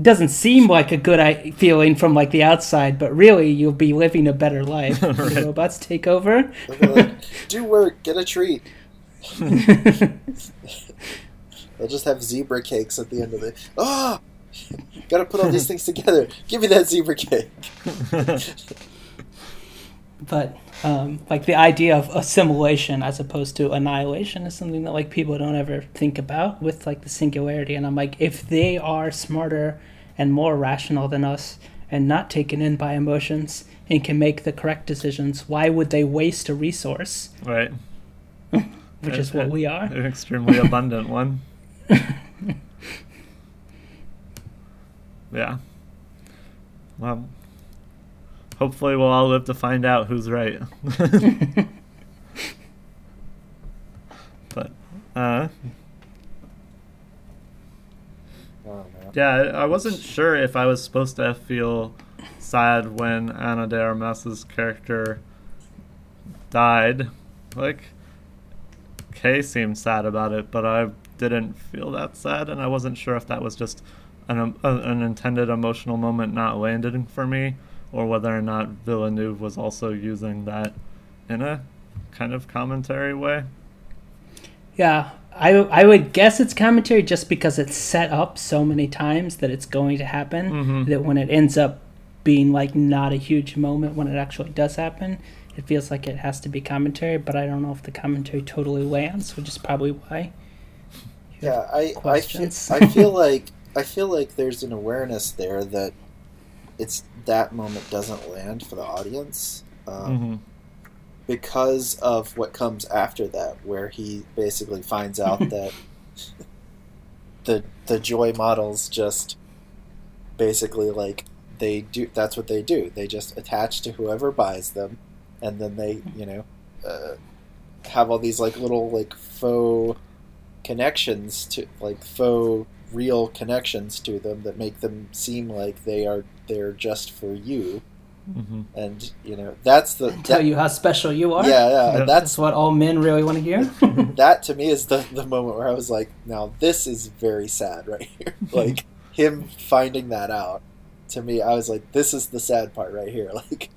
doesn't seem like a good feeling from like the outside, but really you'll be living a better life. when (laughs) The robots take over. Like, do work, get a treat. (laughs) They'll just have zebra cakes at the end of it. Ah, gotta put all these (laughs) things together. Give me that zebra cake. but um, like the idea of assimilation as opposed to annihilation is something that like people don't ever think about with like the singularity and i'm like if they are smarter and more rational than us and not taken in by emotions and can make the correct decisions why would they waste a resource Right. (laughs) which is what we are An extremely abundant (laughs) one. (laughs) yeah. Well, hopefully we'll all live to find out who's right. but, uh, yeah, I wasn't sure if I was supposed to feel sad when Ana de Armas's character died. Like, Kay seemed sad about it, but I didn't feel that sad, and I wasn't sure if that was just an um, an intended emotional moment not landing for me, or whether or not Villeneuve was also using that in a kind of commentary way. Yeah, I I would guess it's commentary just because it's set up so many times that it's going to happen Mhm. that when it ends up being like not a huge moment when it actually does happen, it feels like it has to be commentary. But I don't know if the commentary totally lands, which is probably why. Yeah, I I feel. I feel (laughs) like I feel like there's an awareness there that it's that moment doesn't land for the audience um, hmm because of what comes after that, where he basically finds out (laughs) that the the joy models just basically like they do that's what they do. They just attach to whoever buys them and then they you know uh, have all these like little like faux connections to like faux real connections to them that make them seem like they are they're just for you hmm and you know that's the Tell that- you how special you are. yeah yeah Yeah. and that's that's what all men really want to hear. (laughs) that to me is the, the moment where I was like, now this is very sad right here. (laughs) like him finding that out. To me, I was like, this is the sad part right here. (laughs) Like,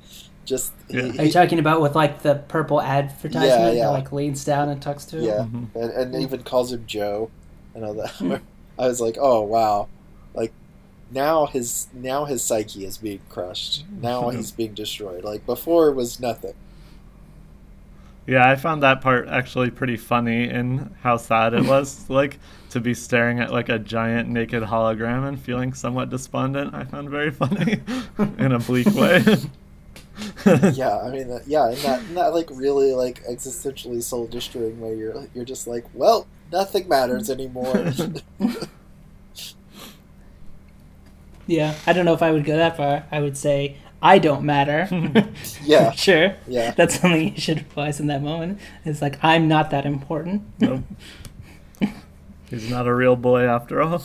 just he- Are you talking about with like the purple advertisement Yeah, yeah. that like leans down and talks to him? yeah, Mhm. and, and even calls him Joe and all that. I was like, oh wow, like now his now his psyche is being crushed. Now (laughs) he's being destroyed. Like before, it was nothing. Yeah, I found that part actually pretty funny in how sad it was. (laughs) like to be staring at like a giant naked hologram and feeling somewhat despondent. I found very funny (laughs) in a bleak way. yeah, I mean, uh, yeah, in that, in that like really like existentially soul destroying way, you're you're just like, well, nothing matters anymore. (laughs) Yeah, I don't know if I would go that far. I would say I don't matter. (laughs) Yeah. (laughs) sure. yeah, That's something you should realize in that moment. It's like I'm not that important. Nope. He's not a real boy after all.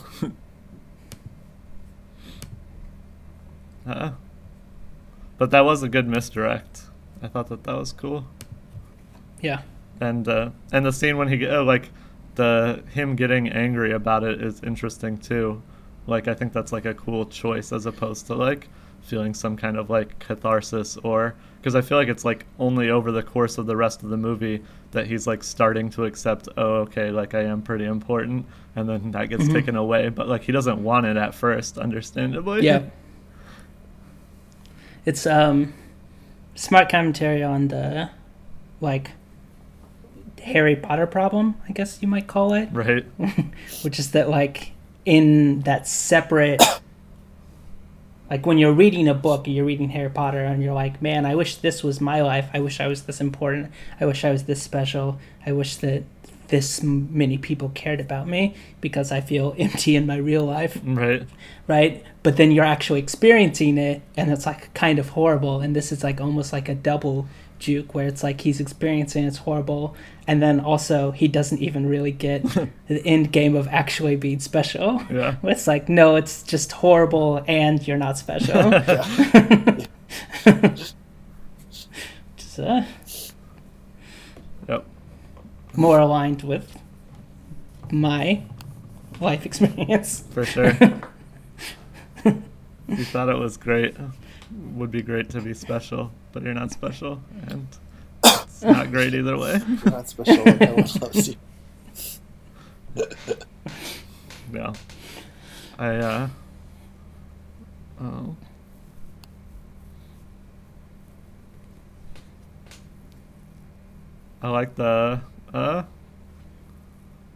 uh, but that was a good misdirect. I thought that that was cool. Yeah. and uh, and the scene when he get- uh, like the him getting angry about it is interesting too. Like I think that's like a cool choice as opposed to like feeling some kind of like catharsis or because I feel like it's like only over the course of the rest of the movie that he's like starting to accept oh okay like I am pretty important and then that gets Mhm. taken away but like he doesn't want it at first understandably Yeah. (laughs) It's um smart commentary on the like Harry Potter problem, I guess you might call it. right (laughs) which is that like in that separate like when you're reading a book you're reading harry potter and you're like man i wish this was my life i wish i was this important i wish i was this special i wish that this m- many people cared about me because I feel (laughs) empty in my real life, Right. right? But then you're actually experiencing it, and it's like kind of horrible. And this is like almost like a double juke where it's like he's experiencing it's horrible, and then also he doesn't even really get (laughs) the end game of actually being special. Yeah. (laughs) It's like no, it's just horrible, and you're not special. (laughs) Just, uh, Yep. more aligned with my life experience. For sure. you thought it was great. Would be great to be special, but you're not special, and it's (coughs) not great either way. Not special. and no one loves you. (laughs) Yeah. I uh oh. I like the uh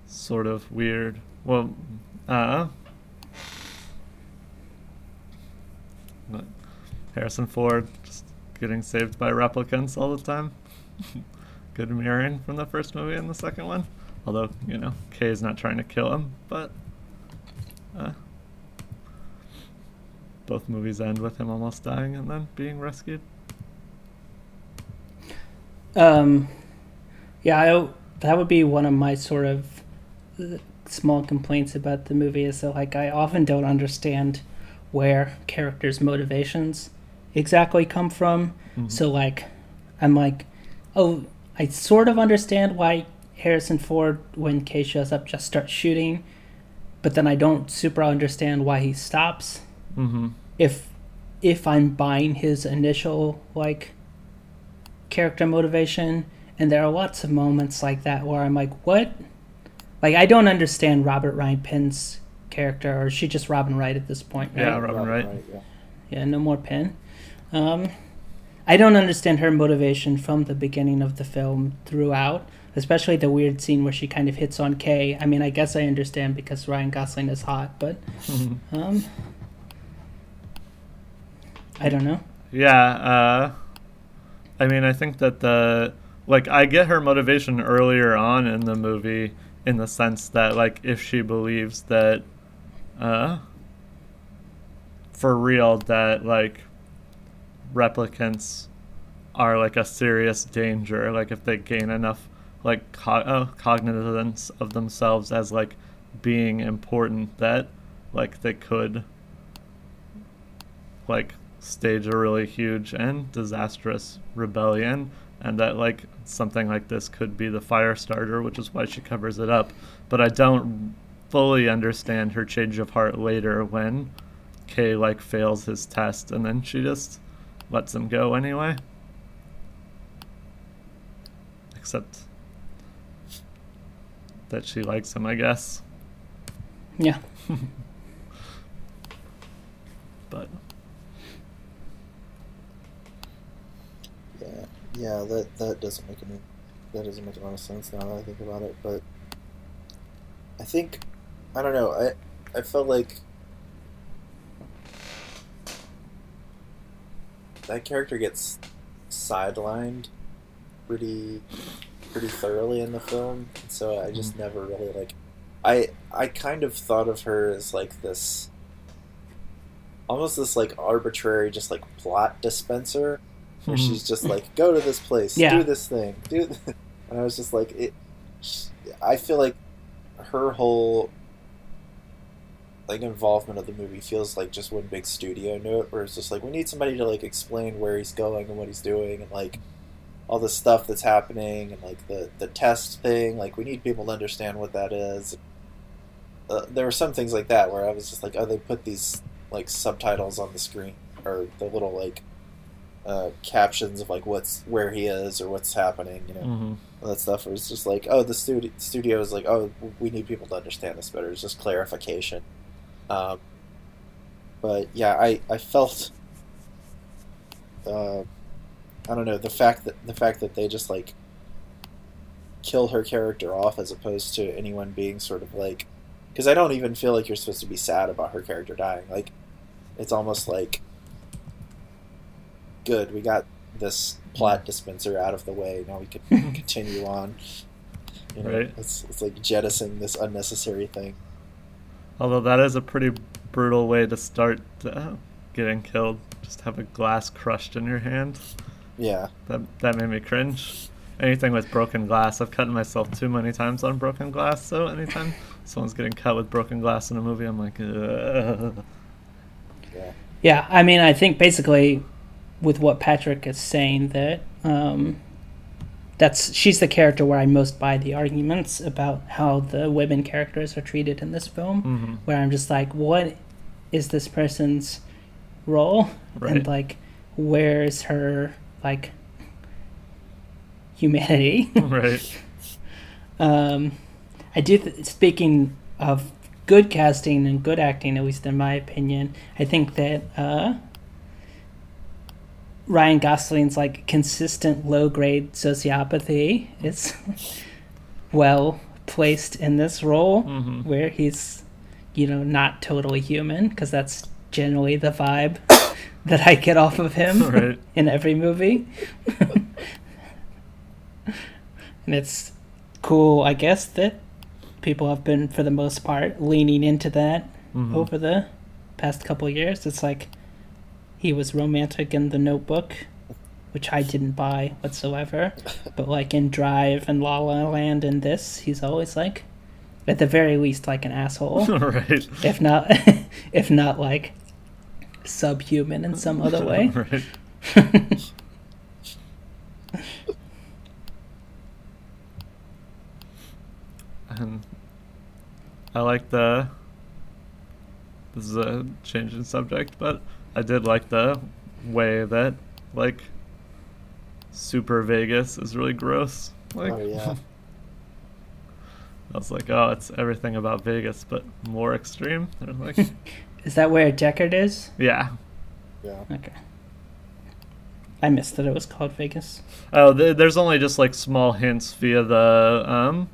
sort of weird well uh but Harrison Ford just getting saved by replicants all the time. (laughs) Good mirroring from the first movie and the second one. Although, you know, Kay is not trying to kill him, but uh, both movies end with him almost dying and then being rescued. Um, yeah, I, that would be one of my sort of uh, small complaints about the movie is that like I often don't understand where characters' motivations exactly come from. So like, I'm like, oh, I sort of understand why Harrison Ford, when Kay shows up, just starts shooting, but then I don't super understand why he stops. Mm-hmm. If if I'm buying his initial like character motivation, and there are lots of moments like that where I'm like, what? Like I don't understand Robin Wright Penn's character, or is she just Robin Wright at this point? Right? Yeah, Robin Wright. yeah. Yeah, no more Penn. Um, I don't understand her motivation from the beginning of the film throughout, especially the weird scene where she kind of hits on Kay. I mean, I guess I understand because Ryan Gosling is hot, but (laughs) um, I don't know. Yeah, uh, I mean, I think that the like I get her motivation earlier on in the movie in the sense that like if she believes that uh for real that like replicants are like a serious danger like if they gain enough like co- uh, cognizance of themselves as like being important that like they could like stage a really huge and disastrous rebellion and that like something like this could be the fire starter which is why she covers it up. But i don't fully understand her change of heart later when kay like fails his test and then she just lets them go anyway except that she likes him i guess Yeah. (laughs) but Yeah, yeah, that that doesn't make any that doesn't make a lot of sense now that I think about it. But I think I don't know. I I felt like that character gets sidelined pretty pretty thoroughly in the film, so I just never really like. I I kind of thought of her as like this, almost this like arbitrary, just like plot dispenser where Mhm. she's just like, go to this place, Yeah. do this thing, do. Th-. (laughs) And I was just like, it. I feel like her whole like involvement of the movie feels like just one big studio note, where it's just like we need somebody to like explain where he's going and what he's doing and like all the stuff that's happening and like the the test thing. Like we need people to understand what that is. Uh, there were some things like that where I was just like, oh, they put these like subtitles on the screen or the little like uh, captions of like what's where he is or what's happening, you know, Mhm. all that stuff. It was just like, oh, the studio studio is like, oh, we need people to understand this better. It's just clarification. Um, but yeah, I I felt, uh, I don't know the fact that the fact that they just like kill her character off as opposed to anyone being sort of like, because I don't even feel like you're supposed to be sad about her character dying. Like, it's almost like good. We got this plot dispenser out of the way. Now we can (laughs) continue on. You know, Right. It's it's like jettisoning this unnecessary thing. Although that is a pretty brutal way to start uh, getting killed. Just have a glass crushed in your hand. Yeah. That that made me cringe. Anything with broken glass, I've cut myself too many times on broken glass. So anytime (laughs) someone's getting cut with broken glass in a movie, I'm like, Ugh. Yeah. Yeah, I mean, I think basically with what Patrick is saying that um, that's she's the character where I most buy the arguments about how the women characters are treated in this film, Mhm. where I'm just like, what is this person's role, Right. and like, where is her like humanity? (laughs) right. Um, I do. Th- speaking of good casting and good acting, at least in my opinion, I think that uh, Ryan Gosling's like consistent low grade sociopathy is (laughs) well placed in this role, Mhm. where he's, you know, not totally human, because that's generally the vibe (laughs) that I get off of him (laughs) Right. in every movie. and it's cool, I guess, that people have been, for the most part, leaning into that Mhm. over the past couple years. It's like he was romantic in The Notebook, which I didn't buy whatsoever. but like in Drive and La La Land and this, he's always like, at the very least, like an asshole. (laughs) right. if not, (laughs) if not like subhuman in some other way. (laughs) right. And um, I like the. This is a change in subject, but I did like the way that, like, Super Vegas is really gross. Like, Oh yeah. (laughs) I was like, oh, it's everything about Vegas, but more extreme. (laughs) They're like, (laughs) Is that where Deckard is? yeah. Yeah. Okay. I missed that it was called Vegas. Oh, th- there's only just like small hints via the um,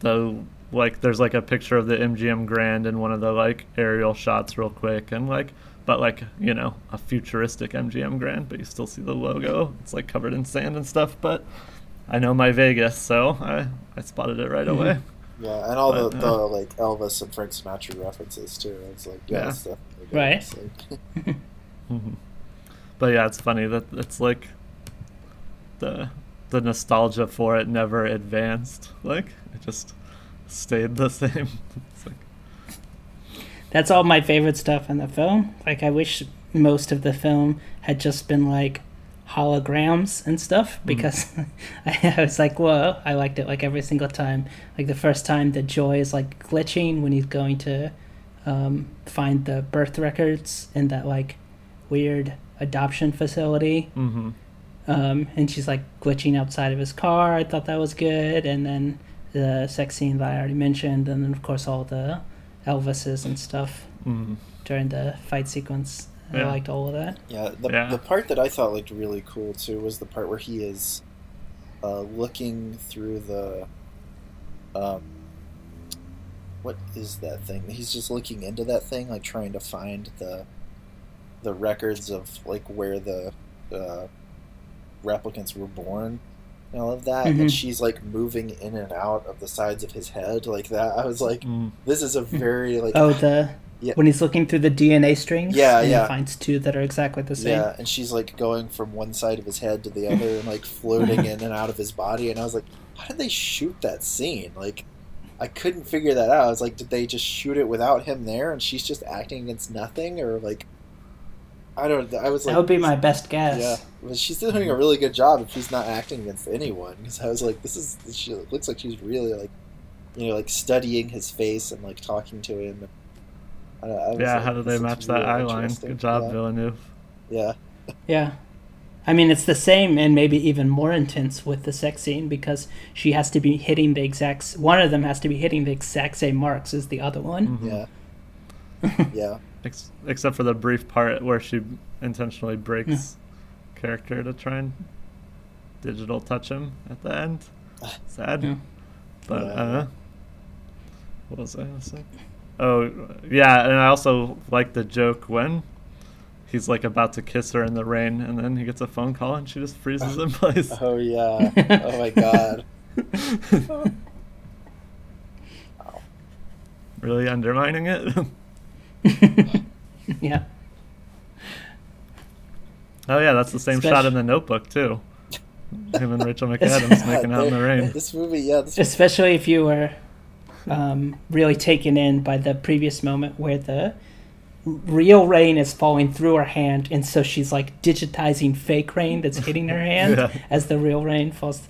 the like there's like a picture of the MGM Grand in one of the like aerial shots real quick and like but like you know a futuristic MGM Grand, but you still see the logo. It's like covered in sand and stuff, but I know my Vegas, so I I spotted it right away. Yeah, and all the, But, the uh, like Elvis and Frank Sinatra references too. It's like yeah, Yeah. it's. Right. It's like- Mhm. But yeah, it's funny that it's like the the nostalgia for it never advanced. Like it just stayed the (laughs) same. That's all my favorite stuff in the film. Like I wish most of the film had just been like holograms and stuff because I, (laughs) I was like, whoa, I liked it like every single time. Like the first time that Joy is like glitching when he's going to um, find the birth records in that like weird adoption facility. hmm um, and she's like glitching outside of his car. I thought that was good, and then the sex scene that I already mentioned, and then of course all the Elvises and stuff hmm during the fight sequence. I liked all of that. Yeah, the, Yeah. the part that I thought looked really cool too was the part where he is uh, looking through the. Um, what is that thing? He's just looking into that thing, like trying to find the the records of like where the uh, replicants were born and all of that. And Mhm. she's like moving in and out of the sides of his head like that. I was like, Mm. this is a very like Oh, the Yeah. when he's looking through the DNA strings. Yeah, and yeah. He finds two that are exactly the same. Yeah, and she's like going from one side of his head to the other and like floating (laughs) in and out of his body. And I was like, how did they shoot that scene? Like, I couldn't figure that out. I was like, did they just shoot it without him there and she's just acting against nothing? Or like, I don't I was like, that would be my best guess. Yeah, but she's doing a really good job if she's not acting against anyone. Because I was like, this is, she looks like she's really like, you know, like studying his face and like talking to him. I, I was Yeah, like, how do they this looks match that eye line? Good job, Yeah. Villeneuve. Yeah. Yeah. I mean, it's the same and maybe even more intense with the sex scene because she has to be hitting the exact. One of them has to be hitting the exact same marks as the other one. Mhm. Yeah. (laughs) yeah. Ex- except for the brief part where she intentionally breaks character to try and digital touch him at the end. Sad. Yeah. But Yeah. uh, what was I gonna say? Oh yeah, and I also like the joke when he's like about to kiss her in the rain, and then he gets a phone call and she just freezes in (laughs) place. Oh yeah. Oh my god. (laughs) really undermining it. (laughs) (laughs) yeah. oh yeah, that's the same shot in the Notebook too. Him and Rachel (laughs) McAdams making out in the rain. This movie, yeah, this Especially if you were um, really taken in by the previous moment where the real rain is falling through her hand, and so she's like digitizing fake rain that's hitting her (laughs) hand Yeah. as the real rain falls.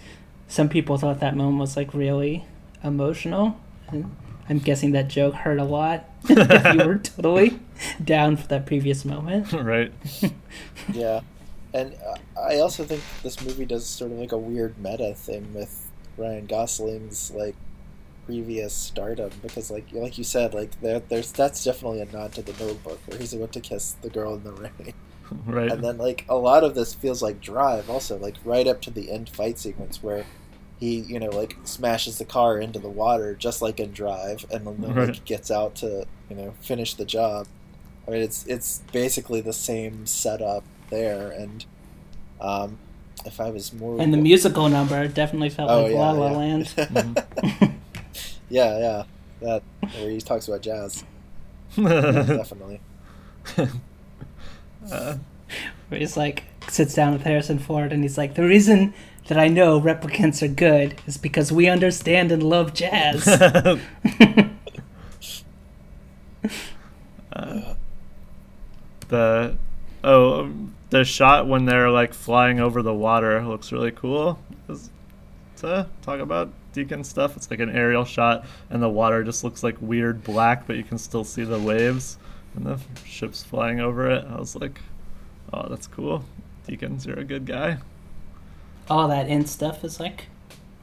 Some people thought that moment was like really emotional. And I'm guessing that joke hurt a lot (laughs) if you were (laughs) totally down for that previous moment. (laughs) right. Yeah, and uh, I also think this movie does sort of like a weird meta thing with Ryan Gosling's like previous stardom because, like, like you said, like there, there's that's definitely a nod to the Notebook where he's about to kiss the girl in the rain, Right. and then like a lot of this feels like Drive, also like right up to the end fight sequence where. He, you know, like smashes the car into the water, just like in Drive, and then Right. like gets out to, you know, finish the job. I mean, it's it's basically the same setup there, and um, if I was more And the musical number definitely felt Oh, like yeah, La La yeah. Land. Mhm. (laughs) yeah, yeah, that where he talks about jazz, (laughs) definitely. (laughs) Uh, where he's like sits down with Harrison Ford and he's like, the reason that I know replicants are good is because we understand and love jazz. (laughs) (laughs) the oh um, the shot when they're like flying over the water looks really cool. To talk about Deakins stuff, it's like an aerial shot, and the water just looks like weird black, but you can still see the waves and the ships flying over it. I was like, oh, that's cool. Deakins, you're a good guy. All that in stuff is like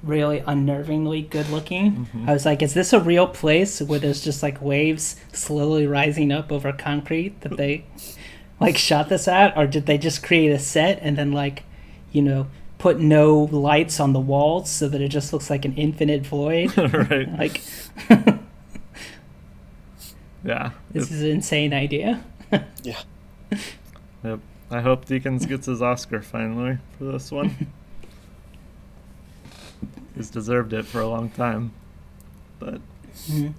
really unnervingly good looking. Mhm. I was like, is this a real place where there's just like waves slowly rising up over concrete that they like shot this at? Or did they just create a set and then like, you know, put no lights on the walls so that it just looks like an infinite void? (laughs) right? (laughs) like, (laughs) Yeah. this is an insane idea. Yeah, Yep. I hope Deakins gets his Oscar finally for this one. He's deserved it for a long time, but Mhm.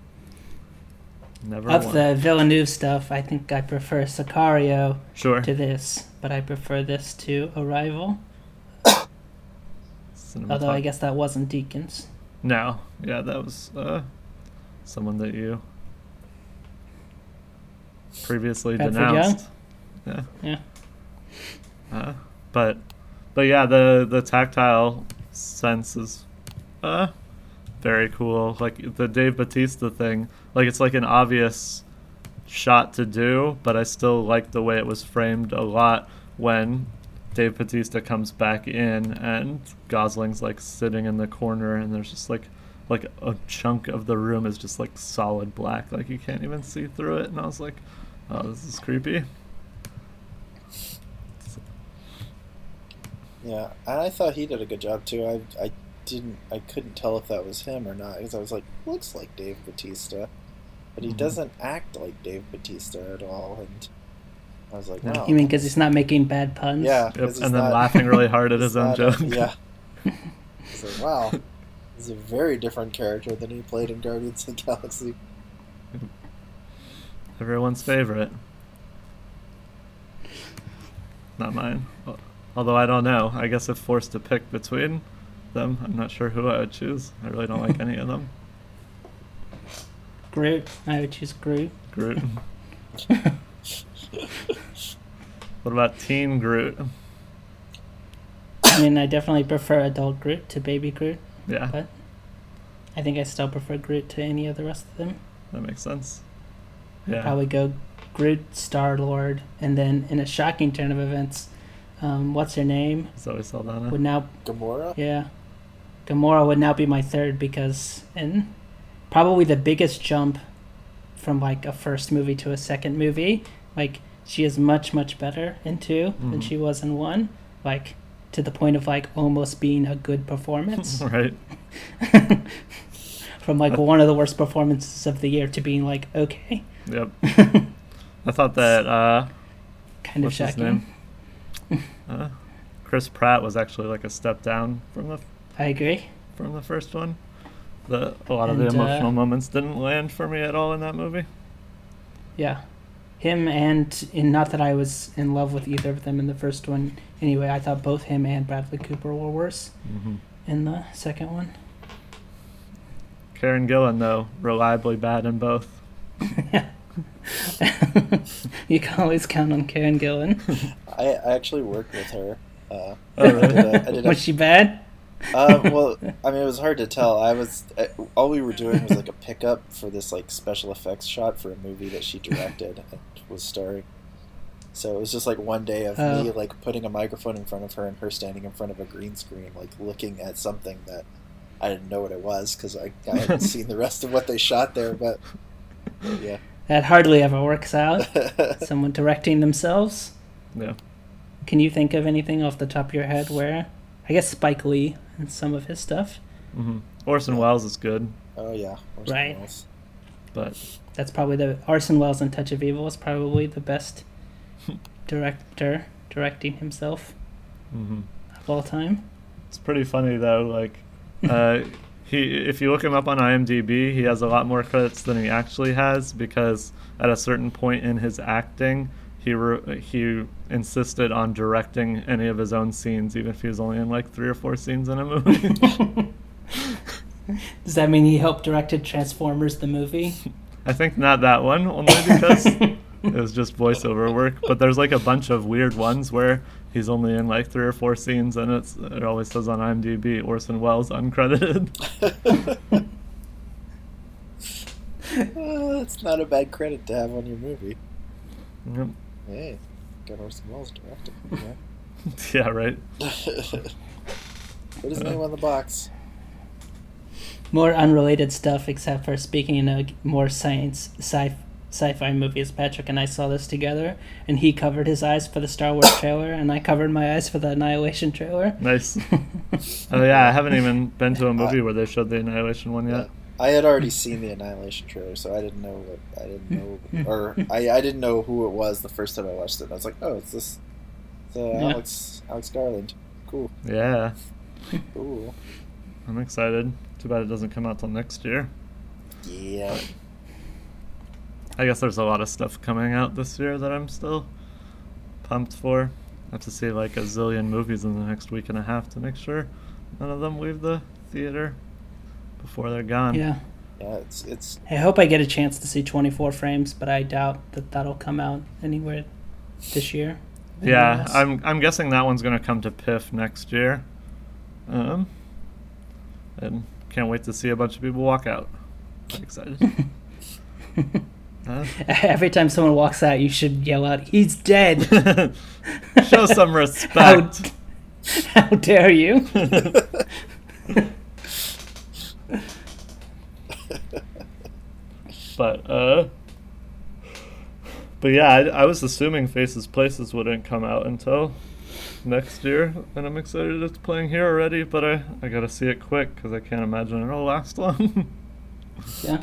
never Of won. the Villeneuve stuff, I think I prefer Sicario sure. to this, but I prefer this to Arrival. Cinematog- Although I guess that wasn't Deakins. no, yeah, that was uh, someone that you previously Bradford denounced. Yeah. Yeah. Uh, but but yeah, the the tactile sense is uh very cool. Like the Dave Bautista thing, like it's like an obvious shot to do, but I still like the way it was framed a lot when Dave Bautista comes back in and Gosling's like sitting in the corner and there's just like like a chunk of the room is just like solid black, like you can't even see through it and I was like, Oh, this is creepy. Yeah, and I thought he did a good job too. I, I didn't, I couldn't tell if that was him or not because I was like, looks like Dave Bautista, but he Mhm. doesn't act like Dave Bautista at all, and I was like, Yeah. wow. You mean because he's not making bad puns? Yeah, Yep, 'cause he's and then not- laughing really hard at (laughs) his own not joke. a- yeah. (laughs) It's like, wow, he's a very different character than he played in Guardians of the Galaxy. Everyone's favorite. Not mine. Al- Although I don't know. I guess if forced to pick between them, I'm not sure who I would choose. I really don't like any of them. Groot. I would choose Groot. Groot. (laughs) what about Teen Groot? I mean, I definitely prefer adult Groot to baby Groot, Yeah, but I think I still prefer Groot to any of the rest of them. that makes sense. Yeah. Probably go Groot, Star Lord, and then in a shocking turn of events, um, what's her name? Zoe Saldana. Would now Gamora? Yeah. Gamora would now be my third because in probably the biggest jump from like a first movie to a second movie. Like she is much much better in 2 than Mhm. she was in one. Like to the point of like almost being a good performance. (laughs) right. (laughs) from like one of the worst performances of the year to being like okay. Yep. (laughs) I thought that uh, kind of what's his shocking. Uh, Chris Pratt was actually like a step down from the I agree. from the first one. The a lot of And, the uh, emotional moments didn't land for me at all in that movie. Yeah. Him and, and not that I was in love with either of them in the first one. Anyway, I thought both him and Bradley Cooper were worse hmm in the second one. Karen Gillan though, reliably bad in both. (laughs) (laughs) you can always count on Karen Gillan. (laughs) I, I actually worked with her. Uh, Oh, I did a, I did a Was she bad? uh, well, I mean, it was hard to tell. I was uh, all we were doing was like a pickup for this like special effects shot for a movie that she directed and was starring. So it was just like one day of me Oh. like putting a microphone in front of her and her standing in front of a green screen, like looking at something that I didn't know what it was because I, I hadn't (laughs) seen the rest of what they shot there. But yeah, That hardly ever works out. (laughs) Someone directing themselves. Yeah. Can you think of anything off the top of your head where, I guess Spike Lee and some of his stuff. hmm Orson Welles is good, oh yeah, Orson Right. Welles. but That's probably the Orson Welles in Touch of Evil is probably the best (laughs) director directing himself hmm of all time. it's pretty funny though. Like, uh, (laughs) he if you look him up on IMDb, he has a lot more credits than he actually has because at a certain point in his acting, he re- he insisted on directing any of his own scenes, even if he was only in like three or four scenes in a movie. (laughs) Does that mean he helped directed Transformers the movie? I think not that one, only because it was just voiceover work. But there's like a bunch of weird ones where he's only in like three or four scenes, and it's it always says on IMDb Orson Welles uncredited. (laughs) Uh, that's not a bad credit to have on your movie. Yep. Hey, got Orson Welles directing. Yeah. (laughs) Yeah, right. Put his name on the box. More unrelated stuff, except for speaking of more science sci sci-fi movies. Patrick and I saw this together, and he covered his eyes for the Star Wars trailer, and I covered my eyes for the Annihilation trailer. Nice. (laughs) oh yeah, I haven't even been to a movie where they showed the Annihilation one yet. I had already seen the Annihilation trailer, so I didn't know what I didn't know, (laughs) or I, I didn't know who it was the first time I watched it. I was like, oh, it's this, it's, uh, Yeah. Alex Alex Garland. Cool, Yeah, cool. I'm excited. Too bad it doesn't come out till next year. Yeah, I guess there's a lot of stuff coming out this year that I'm still pumped for. I have to see like a zillion movies in the next week and a half to make sure none of them leave the theater before they're gone. Yeah. yeah. It's it's I hope I get a chance to see 24 frames, but I doubt that that'll come out anywhere this year. Yeah, I'm I'm guessing that one's gonna come to PIF next year. Um, and can't wait to see a bunch of people walk out. I'm excited. (laughs) Uh, Every time someone walks out, you should yell out, "He's dead!" (laughs) show some (laughs) How, respect. how dare you? (laughs) but uh, but yeah, I, I was assuming Faces Places wouldn't come out until next year, and I'm excited it's playing here already. But I I gotta see it quick because I can't imagine it'll last long. Yeah.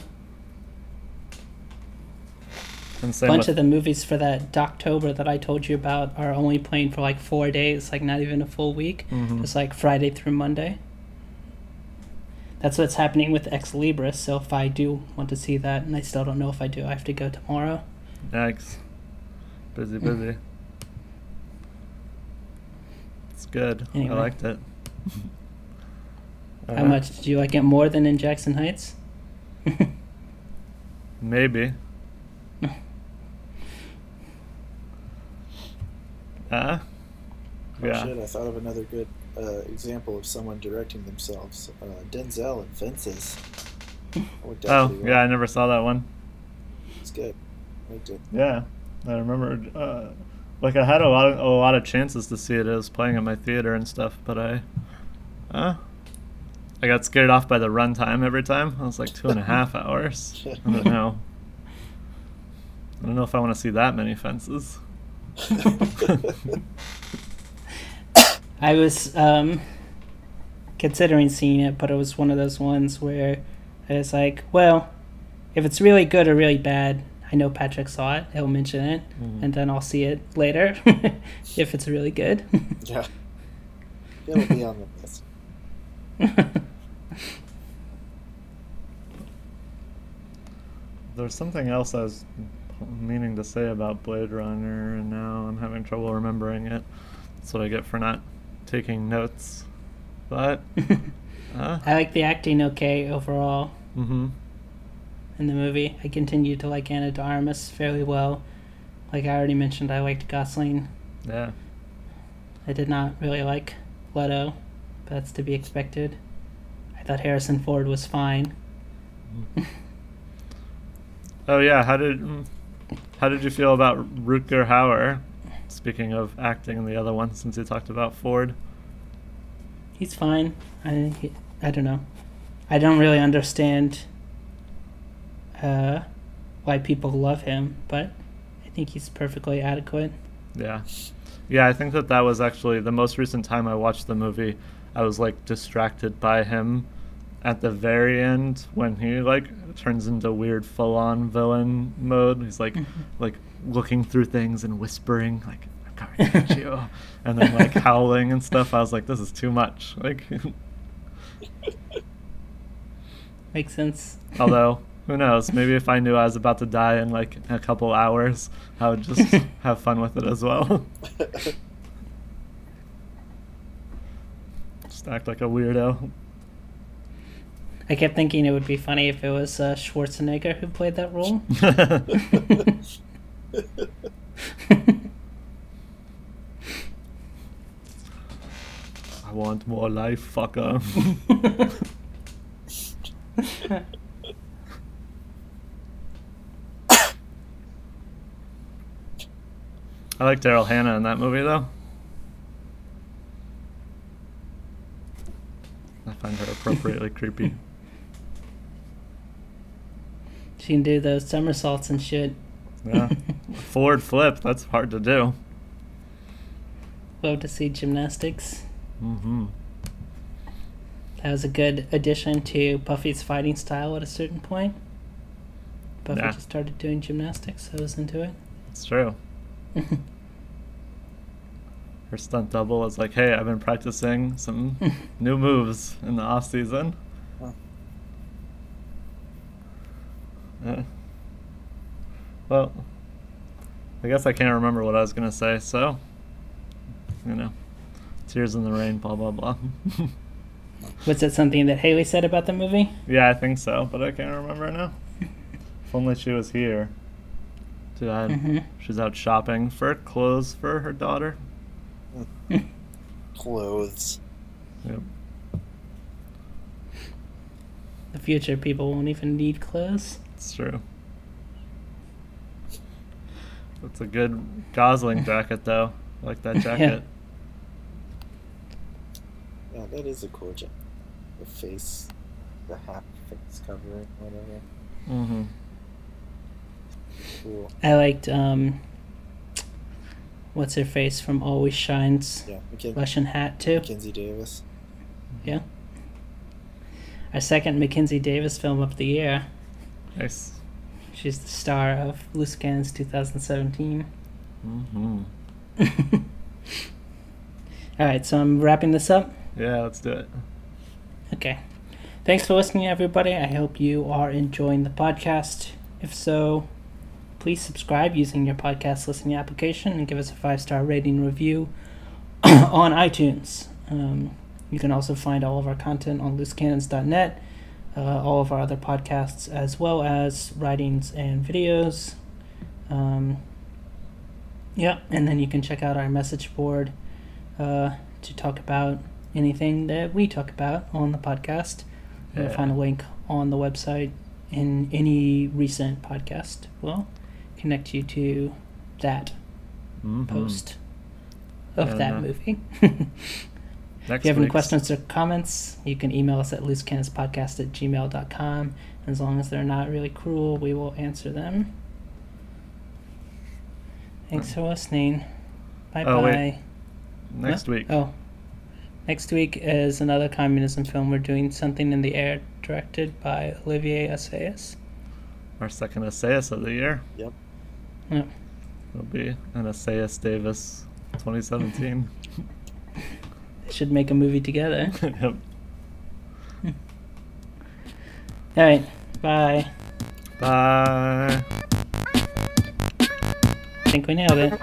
And A same bunch with, of the movies for that October that I told you about are only playing for like four days, like not even a full week. Mhm. It's like Friday through Monday. That's what's happening with Ex Libris. So if I do want to see that, and I still don't know if I do, I have to go tomorrow. Yikes. Busy, busy. It's good. Anyway. I liked it. How much did you like it more than in Jackson Heights? (laughs) Maybe. Uh, oh yeah. shit. I thought of another good uh, example of someone directing themselves. Uh, Denzel and Fences. (laughs) Oh, yeah, I never saw that one. It's good. I liked it. Yeah, I remember. Uh, like I had a lot of a lot of chances to see it. It was playing at my theater and stuff, but I, uh, I got scared off by the runtime every time. I was like two and a (laughs) half hours. I don't know. I don't know if I want to see that many fences. (laughs) I was um, considering seeing it, but it was one of those ones where I was like, well, if it's really good or really bad, I know Patrick saw it. He'll mention it, Mhm. and then I'll see it later (laughs) if it's really good. (laughs) Yeah. It'll be on the list. there's something else I was meaning to say about Blade Runner, and now I'm having trouble remembering it. That's what I get for not taking notes. But, (laughs) uh, I like the acting okay overall mm-hmm. in the movie. I continue to like Ana de Armas fairly well. Like I already mentioned, I liked Gosling. Yeah. I did not really like Leto, but that's to be expected. I thought Harrison Ford was fine. Oh yeah, how did mm, how did you feel about Rutger Hauer? Speaking of acting in the other one, since you talked about Ford. He's fine. I he, I don't know. I don't really understand uh, why people love him, but I think he's perfectly adequate. Yeah. Yeah, I think that that was actually the most recent time I watched the movie. I was like distracted by him at the very end when he like turns into weird full-on villain mode. He's like mm-hmm. like looking through things and whispering like I'm coming get you (laughs) and then like howling and stuff. I was like this is too much. Like (laughs) Makes sense. although (laughs) who knows, maybe if I knew I was about to die in like a couple hours, I would just have fun with it as well. just act like a weirdo. I kept thinking it would be funny if it was uh, Schwarzenegger who played that role. (laughs) I want more life, fucker. (laughs) I like Daryl Hannah in that movie, though. I find her appropriately creepy. Can do those somersaults and shit. Yeah. (laughs) Forward flip, that's hard to do. Love to see gymnastics. Mm-hmm. That was a good addition to Buffy's fighting style at a certain point. Buffy just started doing gymnastics, so I was into it. It's true. (laughs) Her stunt double was like, hey, I've been practicing some (laughs) new moves in the off season. Huh. Yeah. Well, I guess I can't remember what I was gonna say, so you know. Tears in the rain, blah blah blah. (laughs) Was that something that Haley said about the movie? yeah, I think so, but I can't remember now. (laughs) if only she was here. Dude, I, Mhm. She's out shopping for clothes for her daughter. (laughs) Clothes. Yep. The future people won't even need clothes. It's true. That's a good Gosling (laughs) jacket, though. I like that jacket. Yeah, that is a cool jacket. The face, the half face covering, whatever. Mm-hmm. Cool. I liked um, what's her face from Always Shines Yeah, Mackenzie, Russian hat too. Mackenzie Davis. Yeah. Our second Mackenzie Davis film of the year. Nice. She's the star of Loose Cannons 2017. Mm-hmm. (laughs) All right, so I'm wrapping this up. Yeah, let's do it. Okay. Thanks for listening, everybody. I hope you are enjoying the podcast. If so, please subscribe using your podcast listening application and give us a five star rating review (coughs) on iTunes. Um, you can also find all of our content on loosecannons.net, uh, all of our other podcasts, as well as writings and videos. Um, yeah, and then you can check out our message board uh, to talk about anything that we talk about on the podcast. You'll find a link on the website in any recent podcast. Will connect you to that Mhm. post of And, that uh, movie. (laughs) Next If you have any questions or comments, you can email us at loosecannonspodcast at gmail.com. As long as they're not really cruel, we will answer them. Thanks for listening. Bye Oh, bye. wait. Next What? week. Oh. Next week is another communism film. We're doing Something in the Air, directed by Olivier Assayas. Our second Assayas of the year. Yep. Yep. It'll be an Assayas Davis 2017. (laughs) should make a movie together. (laughs) yep. Hmm. All right. Bye. Bye. I think we nailed it.